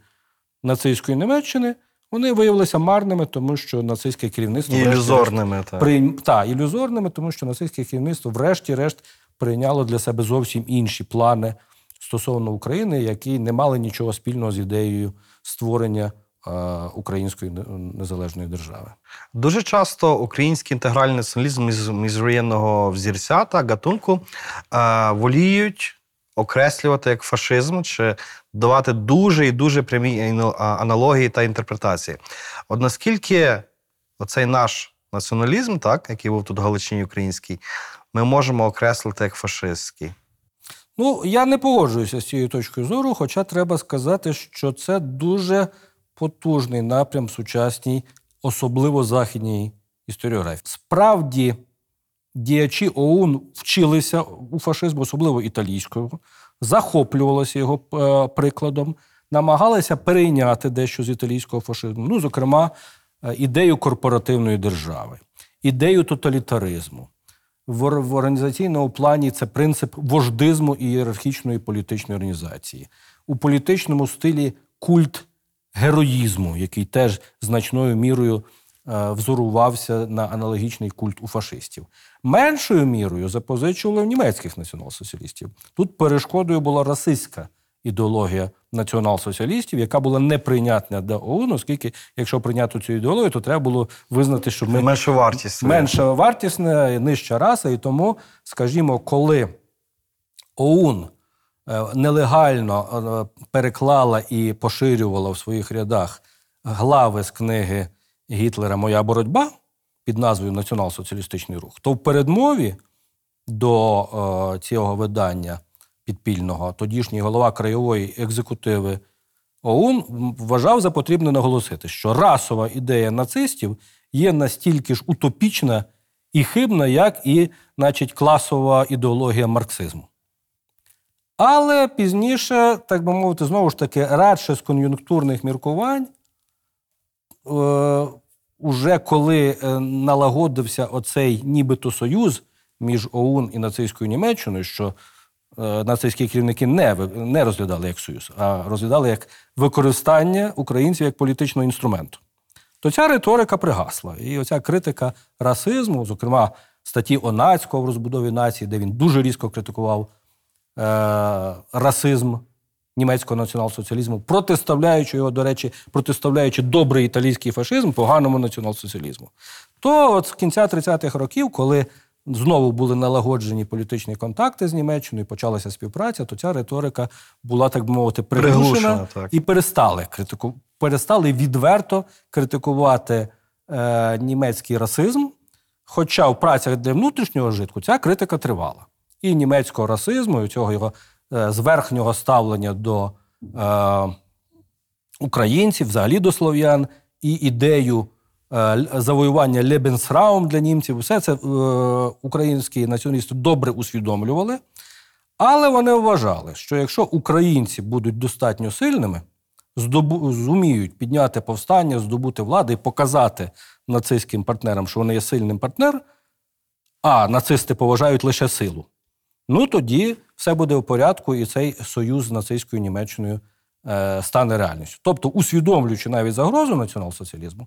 нацистської Німеччини, вони виявилися марними, тому що нацистське керівництво ілюзорними. Так. Прийм... Та, ілюзорними, тому що нацистське керівництво, врешті-решт, прийняло для себе зовсім інші плани стосовно України, які не мали нічого спільного з ідеєю створення української незалежної держави. Дуже часто український інтегральний націоналізм із міжвоєнного взірця та гатунку е, воліють окреслювати як фашизм чи давати дуже і дуже прямі аналогії та інтерпретації. От наскільки оцей наш націоналізм, так, який був тут в Галичині український, ми можемо окреслити як фашистський? Ну, я не погоджуюся з цією точкою зору, хоча треба сказати, що це дуже потужний напрям сучасній, особливо західній історіографії. Справді, діячі ОУН вчилися у фашизму, особливо італійського, захоплювалися його е, прикладом, намагалися перейняти дещо з італійського фашизму. Ну, зокрема, е, ідею корпоративної держави, ідею тоталітаризму. В, організаційному плані це принцип вождизму і ієрархічної політичної організації. У політичному стилі культ героїзму, який теж значною мірою е, взорувався на аналогічний культ у фашистів. Меншою мірою запозичували в німецьких націонал-соціалістів. Тут перешкодою була расистська ідеологія націонал-соціалістів, яка була неприйнятна для ОУН, оскільки, якщо прийняти цю ідеологію, то треба було визнати, що ми Меншу вартість. менша вартісна, нижча раса. І тому, скажімо, коли ОУН нелегально е, переклала і поширювала в своїх рядах глави з книги Гітлера Моя боротьба під назвою Націонал-соціалістичний рух, то в передмові до е, цього видання підпільного тодішній голова краєвої екзекутиви ОУН вважав за потрібне наголосити, що расова ідея нацистів є настільки ж утопічна і хибна, як і, значить, класова ідеологія марксизму. Але пізніше, так би мовити, знову ж таки, радше з кон'юнктурних міркувань, е, уже коли е, налагодився оцей нібито союз між ОУН і нацистською Німеччиною, що е, нацистські керівники не, не розглядали як союз, а розглядали як використання українців як політичного інструменту. То ця риторика пригасла. І оця критика расизму, зокрема статті Онацького в розбудові нації, де він дуже різко критикував расизм німецького націонал-соціалізму, протиставляючи його, до речі, протиставляючи добрий італійський фашизм поганому націонал-соціалізму. То от з кінця 30-х років, коли знову були налагоджені політичні контакти з Німеччиною, почалася співпраця, то ця риторика була, так би мовити, приглушена, Приглушена, і перестали критику... перестали відверто критикувати е, німецький расизм. Хоча в працях для внутрішнього житку ця критика тривала. І німецького расизму, і цього його е, зверхнього ставлення до е, українців, взагалі до слов'ян, і ідею е, завоювання Лебенсраум для німців, все це е, українські націоналісти добре усвідомлювали. Але вони вважали, що якщо українці будуть достатньо сильними, здобу, зуміють підняти повстання, здобути владу і показати нацистським партнерам, що вони є сильним партнером, а нацисти поважають лише силу. Ну тоді все буде в порядку, і цей союз з нацистською Німеччиною е, стане реальністю. Тобто, усвідомлюючи навіть загрозу націонал-соціалізму,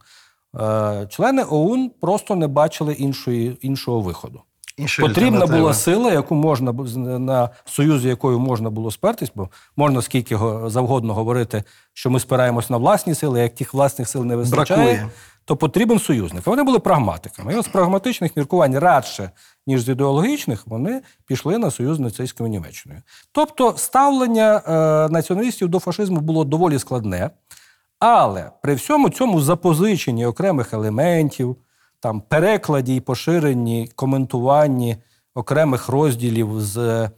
е, члени ОУН просто не бачили іншої, іншого виходу. Іншої Потрібна була сила, яку можна на союз, з якою можна було спертись, бо можна скільки го- завгодно говорити, що ми спираємось на власні сили, як тих власних сил не вистачає, Бракує. То потрібен союзник. Вони були прагматиками. І з прагматичних міркувань радше, ніж з ідеологічних, вони пішли на союз з нацистською Німеччиною. Тобто ставлення е, націоналістів до фашизму було доволі складне. Але при всьому цьому запозиченні окремих елементів, там перекладі і поширенні, коментуванні окремих розділів з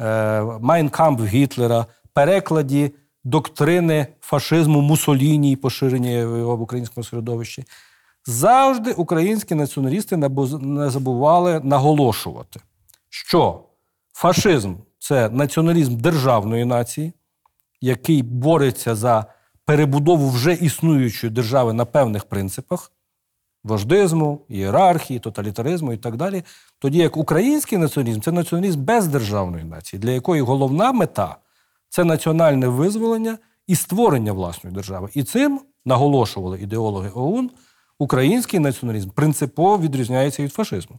е, Майнкамп Гітлера, перекладі доктрини фашизму Мусоліні і поширення його в українському середовищі, завжди українські націоналісти не забували наголошувати, що фашизм це націоналізм державної нації, який бореться за перебудову вже існуючої держави на певних принципах вождизму, ієрархії, тоталітаризму і так далі. Тоді як український націоналізм це націоналізм бездержавної нації, для якої головна мета це національне визволення і створення власної держави. І цим наголошували ідеологи ОУН. Український націоналізм принципово відрізняється від фашизму.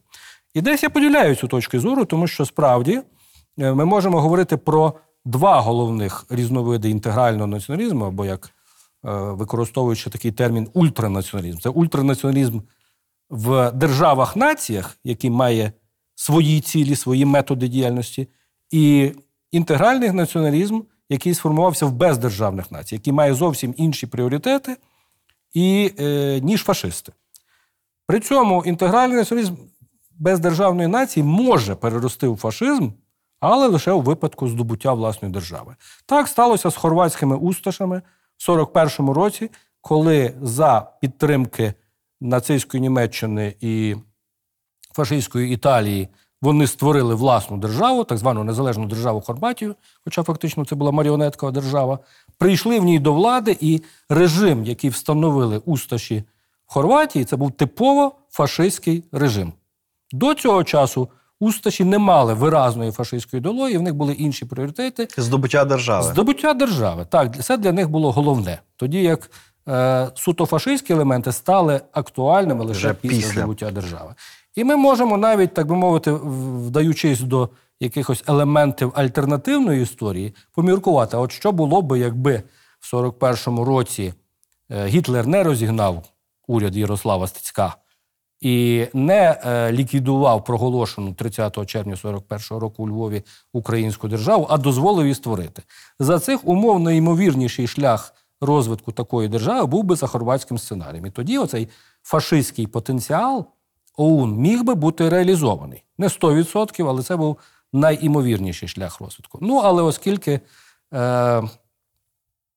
І десь я поділяю цю точку зору, тому що справді е, ми можемо говорити про два головних різновиди інтегрального націоналізму, або як е, використовуючи такий термін ультранаціоналізм. Це ультранаціоналізм в державах-націях, який має свої цілі, свої методи діяльності, і інтегральний націоналізм, який сформувався в бездержавних націй, який має зовсім інші пріоритети, і, е, ніж фашисти. При цьому інтегральний націоналізм бездержавної нації може перерости у фашизм, але лише у випадку здобуття власної держави. Так сталося з хорватськими усташами в 41-му році, коли за підтримки нацистської Німеччини і фашистської Італії вони створили власну державу, так звану незалежну державу Хорватію, хоча фактично це була маріонеткова держава. Прийшли в ній до влади, і режим, який встановили усташі в Хорватії, це був типово фашистський режим. До цього часу усташі не мали виразної фашистської ідеології, в них були інші пріоритети. Здобуття держави. Здобуття держави. Так, це для них було головне. Тоді як е, суто фашистські елементи стали актуальними лише після, після. здобуття держави. І ми можемо навіть, так би мовити, вдаючись до якихось елементів альтернативної історії, поміркувати, от що було би, якби в 41-му році е, Гітлер не розігнав уряд Ярослава Стецька і не е, ліквідував проголошену 30 червня 41-го року у Львові українську державу, а дозволив її створити. За цих умов найімовірніший шлях розвитку такої держави був би за хорватським сценарієм. І тоді оцей фашистський потенціал ОУН міг би бути реалізований. Не 100%, але це був найімовірніший шлях розвитку. Ну, але оскільки е,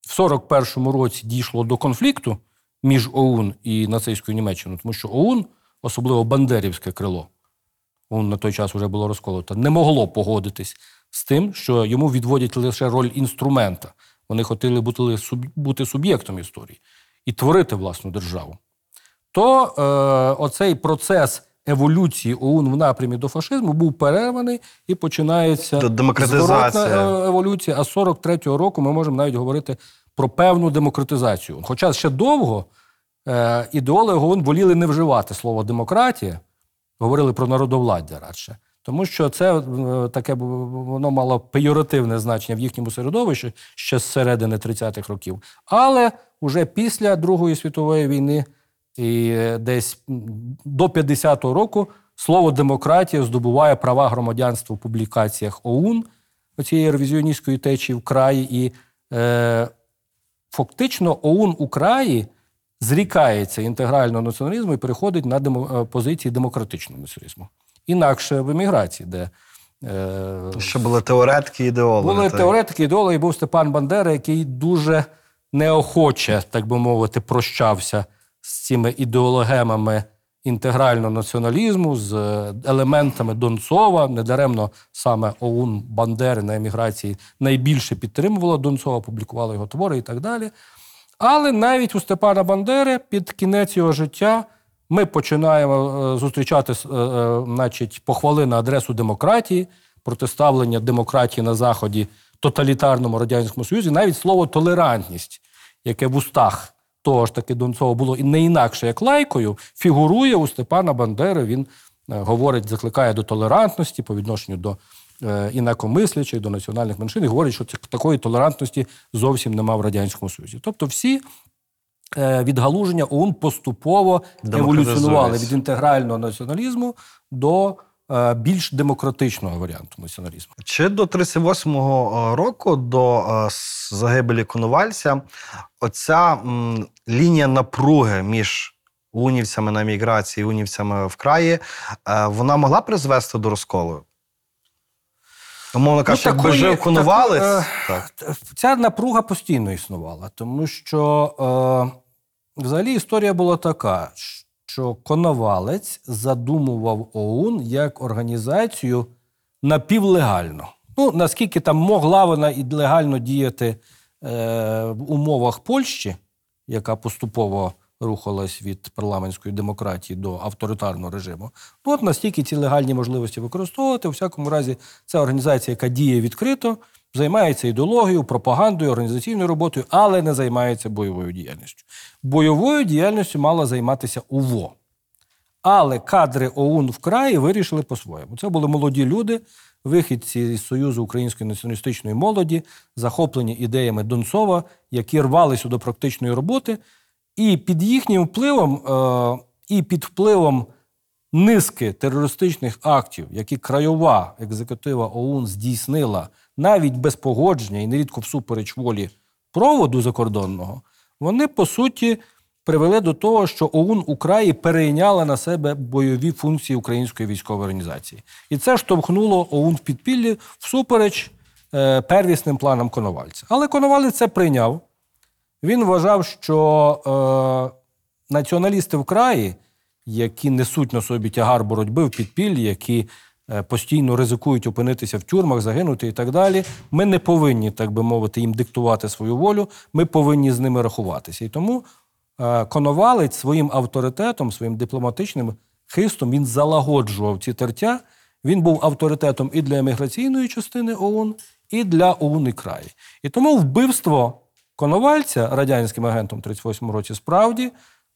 в 41-му році дійшло до конфлікту між ОУН і нацистською Німеччиною, тому що ОУН, особливо Бандерівське крило, ОУН на той час вже було розколото, не могло погодитись з тим, що йому відводять лише роль інструмента. Вони хотіли бути, суб- бути суб'єктом історії і творити власну державу. То е, оцей процес еволюції ОУН в напрямі до фашизму був перерваний і починається демократизація. е, еволюція. А з 43-го року ми можемо навіть говорити про певну демократизацію. Хоча ще довго е, ідеологи ОУН воліли не вживати слово демократія, говорили про народовладдя радше. Тому що це е, таке воно мало пейоративне значення в їхньому середовищі ще з середини 30-х років. Але вже після Другої світової війни і е, десь до 50-го року слово демократія здобуває права громадянства в публікаціях ОУН оцієї ревізіоністської течії в краї. І е, фактично ОУН у краї зрікається інтегрального націоналізму і переходить на демо, е, позиції демократичного націоналізму. Інакше в еміграції, де е, Що були теоретики і ідеологи. були так. теоретики, ідеологи, був Степан Бандера, який дуже неохоче, так би мовити, прощався з цими ідеологемами інтегрального націоналізму, з е, елементами Донцова. Недаремно саме ОУН Бандери на еміграції найбільше підтримувала Донцова, публікувала його твори і так далі. Але навіть у Степана Бандери під кінець його життя ми починаємо е, зустрічати е, значить, похвали на адресу демократії, протиставлення демократії на Заході тоталітарному Радянському Союзі, навіть слово толерантність, яке в устах того ж таки Донцова було і не інакше як лайкою, фігурує у Степана Бандери. Він е, говорить, закликає до толерантності по відношенню до е, інакомислячих, до національних меншин, і говорить, що такої толерантності зовсім нема в Радянському Союзі. Тобто всі е, відгалуження ОУН поступово еволюціонували від інтегрального націоналізму до більш демократичного варіанту націоналізму. Чи до 38-го року, до е, загибелі Коновальця, оця м, лінія напруги між унівцями на міграції і унівцями в краї, е, вона могла призвести до розколу? Умовно кажучи, якби жив Коновалець, тако- так. Ця напруга постійно існувала, тому що е, взагалі історія була така, що Коновалець задумував ОУН як організацію напівлегально. Ну, наскільки там могла вона і легально діяти е, в умовах Польщі, яка поступово рухалась від парламентської демократії до авторитарного режиму. Ну, от настільки ці легальні можливості використовувати. У всякому разі, це організація, яка діє відкрито, займається ідеологією, пропагандою, організаційною роботою, але не займається бойовою діяльністю. Бойовою діяльністю мала займатися УВО. Але кадри ОУН в краї вирішили по-своєму. Це були молоді люди, вихідці з Союзу української націоналістичної молоді, захоплені ідеями Донцова, які рвалися до практичної роботи. І під їхнім впливом, е, і під впливом низки терористичних актів, які краєва екзекутива ОУН здійснила навіть без погодження і нерідко всупереч волі проводу закордонного, вони по суті привели до того, що ОУН у краї перейняла на себе бойові функції української військової організації. І це штовхнуло ОУН в підпіллі всупереч е, первісним планам Коновальця. Але Коновалець це прийняв. Він вважав, що е, націоналісти в краї, які несуть на собі тягар боротьби в підпіллі, які постійно ризикують опинитися в тюрмах, загинути і так далі, ми не повинні, так би мовити, їм диктувати свою волю, ми повинні з ними рахуватися. І тому е, Коновалець своїм авторитетом, своїм дипломатичним хистом він залагоджував ці тертя. Він був авторитетом і для еміграційної частини ОУН, і для ОУН і краї. І тому вбивство Коновальця радянським агентом в 38 році справді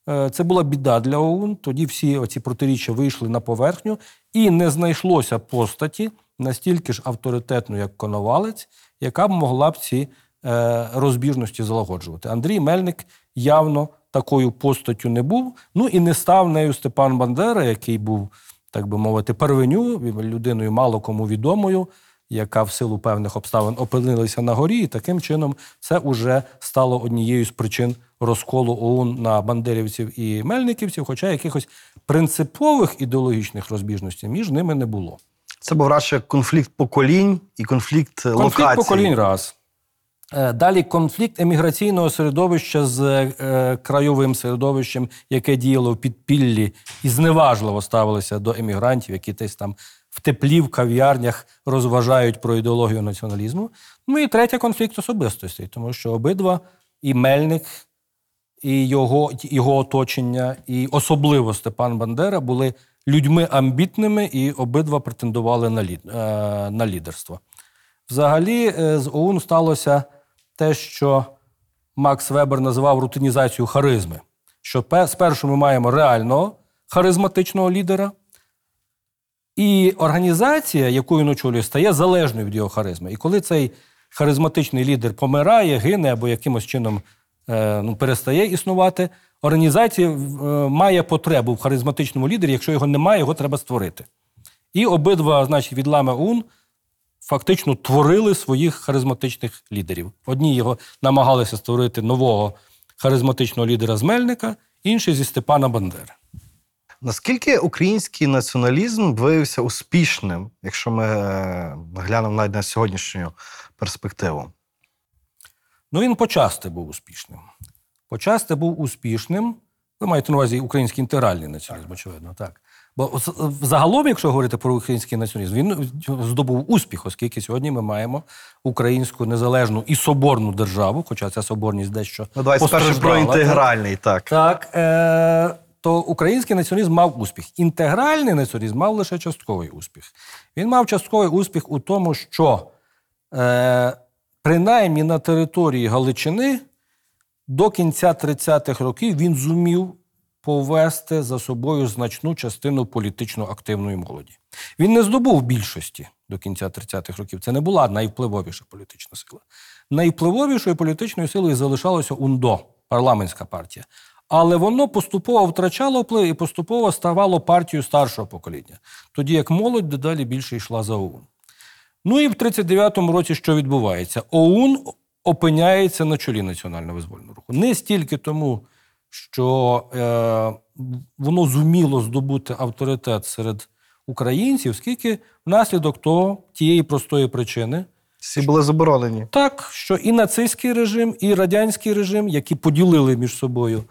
е, це була біда для ОУН. Тоді всі оці протиріччя вийшли на поверхню, і не знайшлося постаті настільки ж авторитетної, як Коновалець, яка б могла б ці е, розбіжності залагоджувати. Андрій Мельник явно такою постаттю не був. Ну і не став нею Степан Бандера, який був, так би мовити, первеню, людиною мало кому відомою, яка в силу певних обставин опинилася на горі, і таким чином це вже стало однією з причин розколу ОУН на бандерівців і мельниківців, хоча якихось принципових ідеологічних розбіжностей між ними не було. Це був радше конфлікт поколінь і конфлікт, Конфлікт локацій. поколінь раз. Е, Далі конфлікт еміграційного середовища з е, краєвим середовищем, яке діяло в підпіллі і зневажливо ставилося до емігрантів, які десь там в теплі в кав'ярнях розважають про ідеологію націоналізму. Ну і третє конфлікт особистостей, тому що обидва і Мельник, і його, його оточення, і особливо Степан Бандера були людьми амбітними і обидва претендували на, лід, е, на лідерство. Взагалі, е, з ОУН сталося те, що Макс Вебер називав рутинізацією харизми. Що пе- спершу ми маємо реального харизматичного лідера, і організація, яку він очолює, стає залежною від його харизми. І коли цей харизматичний лідер помирає, гине або якимось чином ну, перестає існувати, організація е, має потребу в харизматичному лідері. Якщо його немає, його треба створити. І обидва, значить, відлами ОУН фактично творили своїх харизматичних лідерів. Одні його намагалися створити нового харизматичного лідера з Мельника, інші зі Степана Бандери. Наскільки український націоналізм виявився успішним, якщо ми е, глянемо навіть на сьогоднішню перспективу? Ну, він почасти був успішним. Почасти був успішним. Ви маєте на увазі український інтегральний націоналізм, очевидно, так. Бо загалом, якщо говорити про український націоналізм, він здобув успіх, оскільки сьогодні ми маємо українську незалежну і соборну державу, хоча ця соборність дещо Ну, давайте спершу про інтегральний, так. Так, е, то український націоналізм мав успіх. Інтегральний націоналізм мав лише частковий успіх. Він мав частковий успіх у тому, що е, принаймні на території Галичини до кінця 30-х років він зумів повести за собою значну частину політично активної молоді. Він не здобув більшості до кінця 30-х років. Це не була найвпливовіша політична сила. Найвпливовішою політичною силою залишалося УНДО, парламентська партія. Але воно поступово втрачало вплив і поступово ставало партією старшого покоління, тоді як молодь дедалі більше йшла за ОУН. Ну і в 39-му році що відбувається? ОУН опиняється на чолі національного визвольного руху. Не стільки тому, що е, воно зуміло здобути авторитет серед українців, скільки внаслідок того, тієї простої причини, Всі були заборонені. так, що і нацистський режим, і радянський режим, які поділили між собою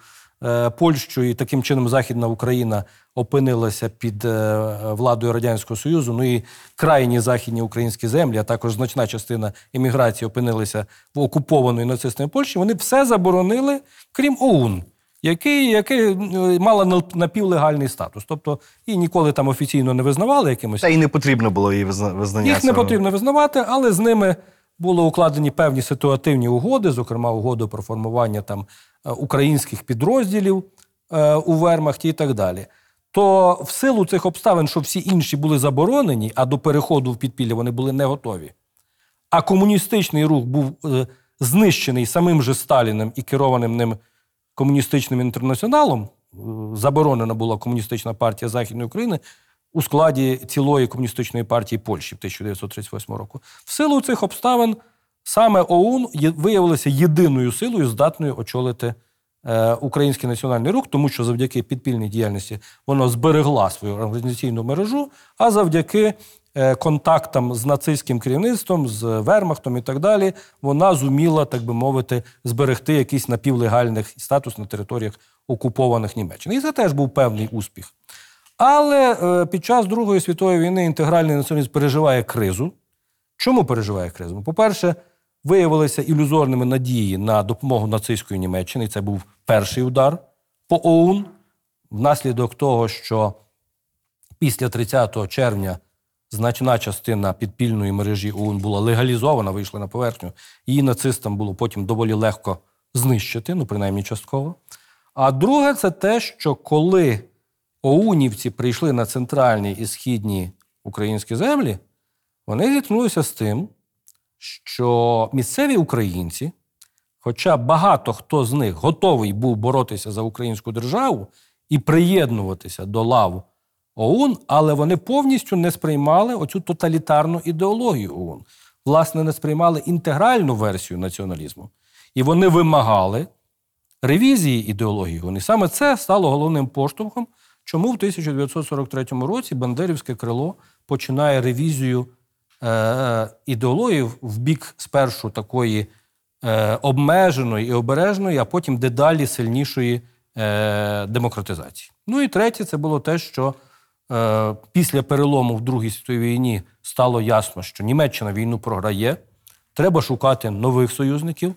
Польщу, і таким чином Західна Україна опинилася під е, владою Радянського Союзу. Ну і крайні західні українські землі, а також значна частина еміграції опинилися в окупованої нацистами Польщі. Вони все заборонили, крім ОУН. Який, який е, мала напівлегальний статус, тобто і ніколи там офіційно не визнавали якимось Та й не потрібно було її визна- визнання. їх не потрібно визнавати, але з ними було укладені певні ситуативні угоди, зокрема угоду про формування там е, українських підрозділів е, у Вермахті і так далі. То в силу цих обставин, що всі інші були заборонені, а до переходу в підпілля вони були не готові. А комуністичний рух був е, знищений самим же Сталіним і керованим ним комуністичним інтернаціоналом. Заборонена була комуністична партія Західної України у складі цілої комуністичної партії Польщі в 1938 року. В силу цих обставин саме ОУН виявилося єдиною силою, здатною очолити е, український національний рух, тому що завдяки підпільній діяльності воно зберегла свою організаційну мережу, а завдяки е, контактам з нацистським керівництвом, з Вермахтом і так далі, вона зуміла, так би мовити, зберегти якийсь напівлегальний статус на територіях окупованих Німеччини. І це теж був певний успіх. Але е, під час Другої світової війни інтегральний націоналізм переживає кризу. Чому переживає кризу? Ну, По-перше, виявилися ілюзорними надії на допомогу нацистської Німеччини. Це був перший удар по ОУН, внаслідок того, що після 30 червня значна частина підпільної мережі ОУН була легалізована, вийшла на поверхню. Її нацистам було потім доволі легко знищити, ну принаймні частково. А друге, це те, що коли оунівці прийшли на центральні і східні українські землі, вони зіткнулися з тим, що місцеві українці Хоча багато хто з них готовий був боротися за українську державу і приєднуватися до лав ОУН, але вони повністю не сприймали оцю тоталітарну ідеологію ОУН. Власне, не сприймали інтегральну версію націоналізму. І вони вимагали ревізії ідеології. Вони саме це стало головним поштовхом, чому в 1943 році Бандерівське крило починає ревізію е, ідеології в бік спершу такої е, обмеженої і обережної, а потім дедалі сильнішої е, демократизації. Ну і третє, це було те, що е, після перелому в Другій світовій війні стало ясно, що Німеччина війну програє, треба шукати нових союзників.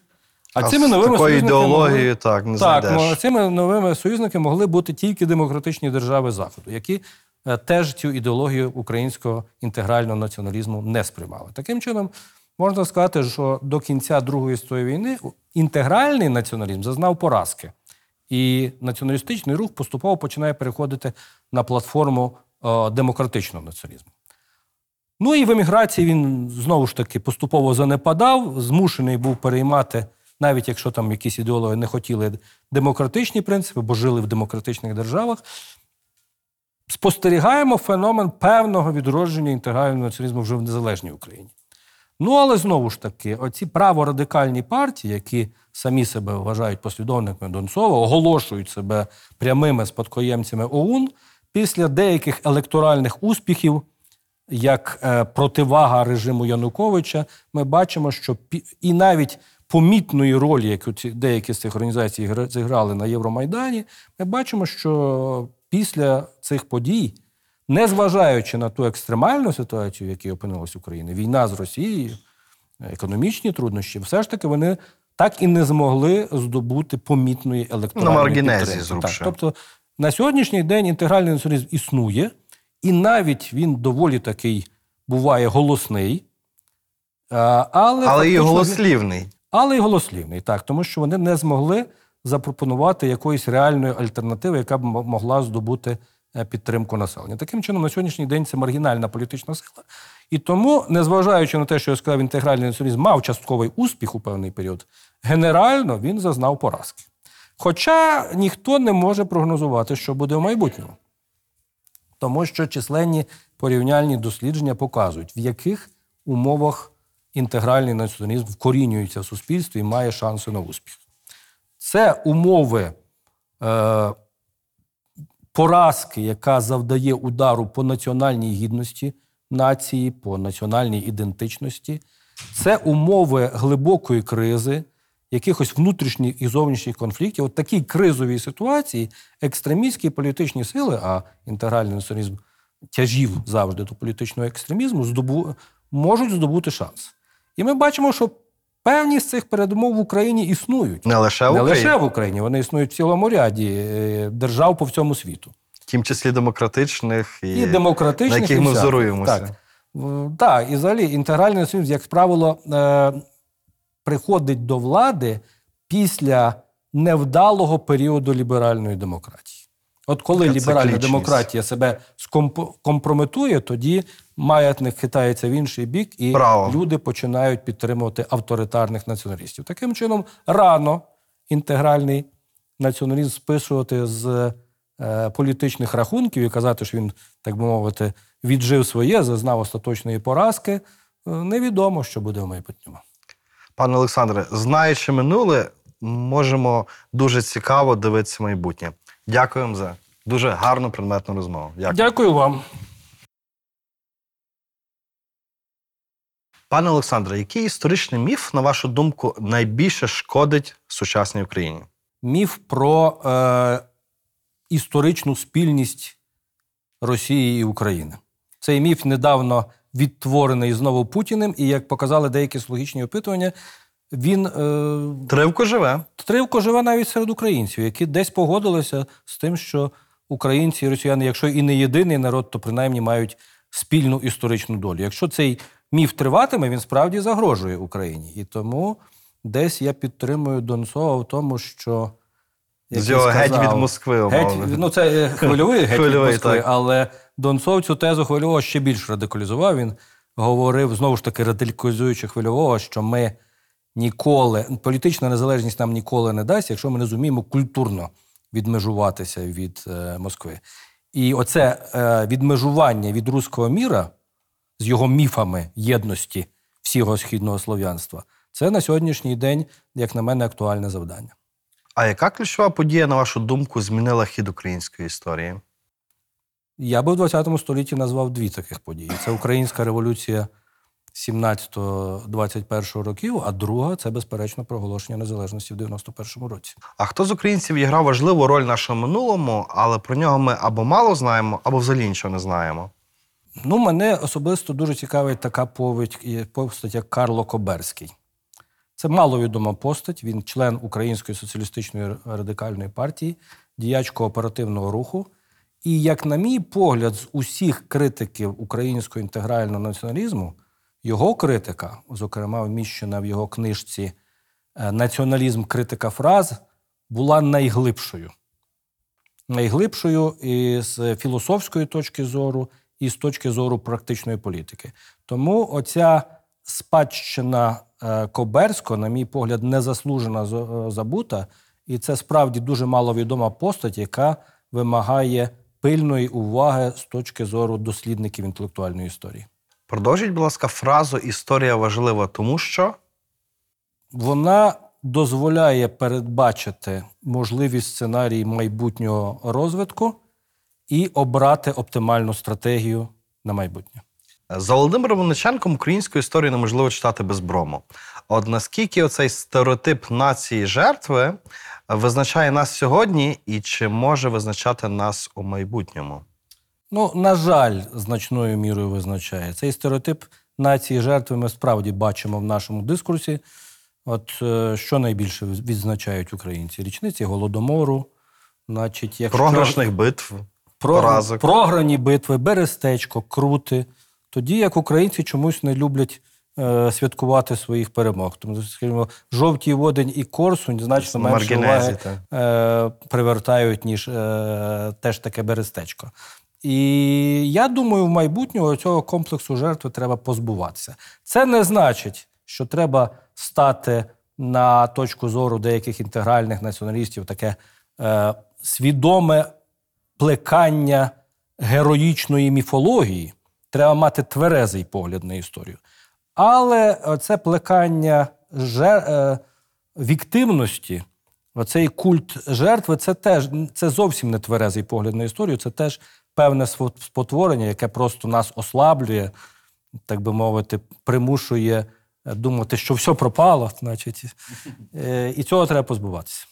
А з такою союзниками ідеологією, могли- так, не так, знайдеш. цими новими союзниками могли бути тільки демократичні держави Заходу, які е, теж цю ідеологію українського інтегрального націоналізму не сприймали. Таким чином, можна сказати, що до кінця Другої світової війни інтегральний націоналізм зазнав поразки. І націоналістичний рух поступово починає переходити на платформу е, демократичного націоналізму. Ну і в еміграції він знову ж таки поступово занепадав, змушений був переймати, навіть якщо там якісь ідеологи не хотіли демократичні принципи, бо жили в демократичних державах. Спостерігаємо феномен певного відродження інтегрального націоналізму вже в незалежній Україні. Ну, але знову ж таки, оці праворадикальні партії, які самі себе вважають послідовниками Донцова, оголошують себе прямими спадкоємцями ОУН, після деяких електоральних успіхів, як е, противага режиму Януковича, ми бачимо, що і навіть помітної ролі, яку деякі з цих організацій зіграли на Євромайдані, ми бачимо, що після цих подій, незважаючи на ту екстремальну ситуацію, в якій опинилась Україна, війна з Росією, економічні труднощі, все ж таки вони так і не змогли здобути помітної електоральної маргінезі підтримки. Так, тобто на сьогоднішній день інтегральний націоналізм існує, і навіть він доволі такий буває голосний. Але, Але і голослівний. Але й голослівний, так, тому що вони не змогли запропонувати якоїсь реальної альтернативи, яка б могла здобути е, підтримку населення. Таким чином, на сьогоднішній день це маргінальна політична сила. І тому, незважаючи на те, що я сказав, інтегральний націоналізм мав частковий успіх у певний період, генерально він зазнав поразки. Хоча ніхто не може прогнозувати, що буде в майбутньому. Тому що численні порівняльні дослідження показують, в яких умовах інтегральний націоналізм вкорінюється в суспільстві і має шанси на успіх. Це умови е, поразки, яка завдає удару по національній гідності нації, по національній ідентичності. Це умови глибокої кризи, якихось внутрішніх і зовнішніх конфліктів. От такій кризовій ситуації екстремістські політичні сили, а інтегральний націоналізм тяжів завжди до політичного екстремізму, здобу, можуть здобути шанс. І ми бачимо, що певні з цих передумов в Україні існують. Не лише в Не Україні, лише в Україні, вони існують в цілому ряді е, держав по всьому світу. в тім числі демократичних і, І демократичних. на яких ми взоруємося. Так. Так, і взагалі інтегральний націоналізм, як правило, е, приходить до влади після невдалого періоду ліберальної демократії. От коли ліберальна демократія себе скомп- компрометує, тоді маятник хитається в інший бік, і Браво. люди починають підтримувати авторитарних націоналістів. Таким чином, рано інтегральний націоналізм списувати з е, політичних рахунків і казати, що він, так би мовити, віджив своє, зазнав остаточної поразки. е, Невідомо, що буде в майбутньому. Пане Олександре, знаючи минуле, можемо дуже цікаво дивитися майбутнє. Дякуємо за дуже гарну предметну розмову. Дякую. Дякую вам. Пане Олександре, який історичний міф, на вашу думку, найбільше шкодить сучасній Україні? Міф про е, історичну спільність Росії і України. Цей міф недавно відтворений знову Путіним, і як показали деякі соціологічні опитування, він е, Тривко живе. Тривко живе навіть серед українців, які десь погодилися з тим, що українці і росіяни, якщо і не єдиний народ, то принаймні мають спільну історичну долю. Якщо цей міф триватиме, він справді загрожує Україні. І тому десь я підтримую Донцова в тому, що. як З його геть від Москви, Геть, ну, це е, хвильовий геть від Москви, так. але Донцов цю тезу хвильового ще більш радикалізував. Він говорив, знову ж таки, радикалізуючи хвильового, що ми ніколи, політична незалежність нам ніколи не дасть, якщо ми не зуміємо культурно відмежуватися від е, Москви. І оце е, відмежування від руського міра з його міфами єдності всього східного слов'янства, це на сьогоднішній день, як на мене, актуальне завдання. А яка ключова подія, на вашу думку, змінила хід української історії? Я би в 20 столітті назвав дві таких події: це Українська революція 17-21 років, а друга це, безперечно, проголошення незалежності в 91-му році. А хто з українців відграв важливу роль в нашому минулому, але про нього ми або мало знаємо, або взагалі нічого не знаємо? Ну, мене особисто дуже цікавить така повідь, постать, як Карло Коберський. Це маловідома постать. Він член Української соціалістичної радикальної партії, діяч кооперативного руху. І, як на мій погляд, з усіх критиків українського інтегрального націоналізму, його критика, зокрема, вміщена в його книжці е, Націоналізм критика фраз, була найглибшою. Найглибшою і з філософської точки зору, і з точки зору практичної політики. Тому оця спадщина е, Коберського, на мій погляд, незаслужена е, забута, і це справді дуже маловідома постать, яка вимагає пильної уваги з точки зору дослідників інтелектуальної історії. Продовжіть, будь ласка, фразу Історія важлива, тому що Вона дозволяє передбачити можливі сценарії майбутнього розвитку і обрати оптимальну стратегію на майбутнє. за Володимиром Вониченком українську історію неможливо читати без брому. От наскільки оцей стереотип нації жертви визначає нас сьогодні, і чи може визначати нас у майбутньому? Ну, на жаль, значною мірою визначає. Цей стереотип нації жертви ми справді бачимо в нашому дискурсі. От е, що найбільше відзначають українці? Річниці голодомору, значить, якщо Програшних битв, поразок. програні битви, Берестечко, Крути. Тоді як українці чомусь не люблять е, святкувати своїх перемог. Тому, скажімо, жовтій водень і Корсунь значно менше уваги е, привертають, ніж е, теж таке Берестечко. І я думаю, в майбутньому цього комплексу жертви треба позбуватися. Це не значить, що треба стати на точку зору деяких інтегральних націоналістів таке е, свідоме плекання героїчної міфології. Треба мати тверезий погляд на історію. Але це плекання жер... е, віктивності, оцей культ жертви, це теж це зовсім не тверезий погляд на історію, це теж певне спотворення, яке просто нас ослаблює, так би мовити, примушує е, думати, що все пропало, значить, е, і цього треба позбуватися.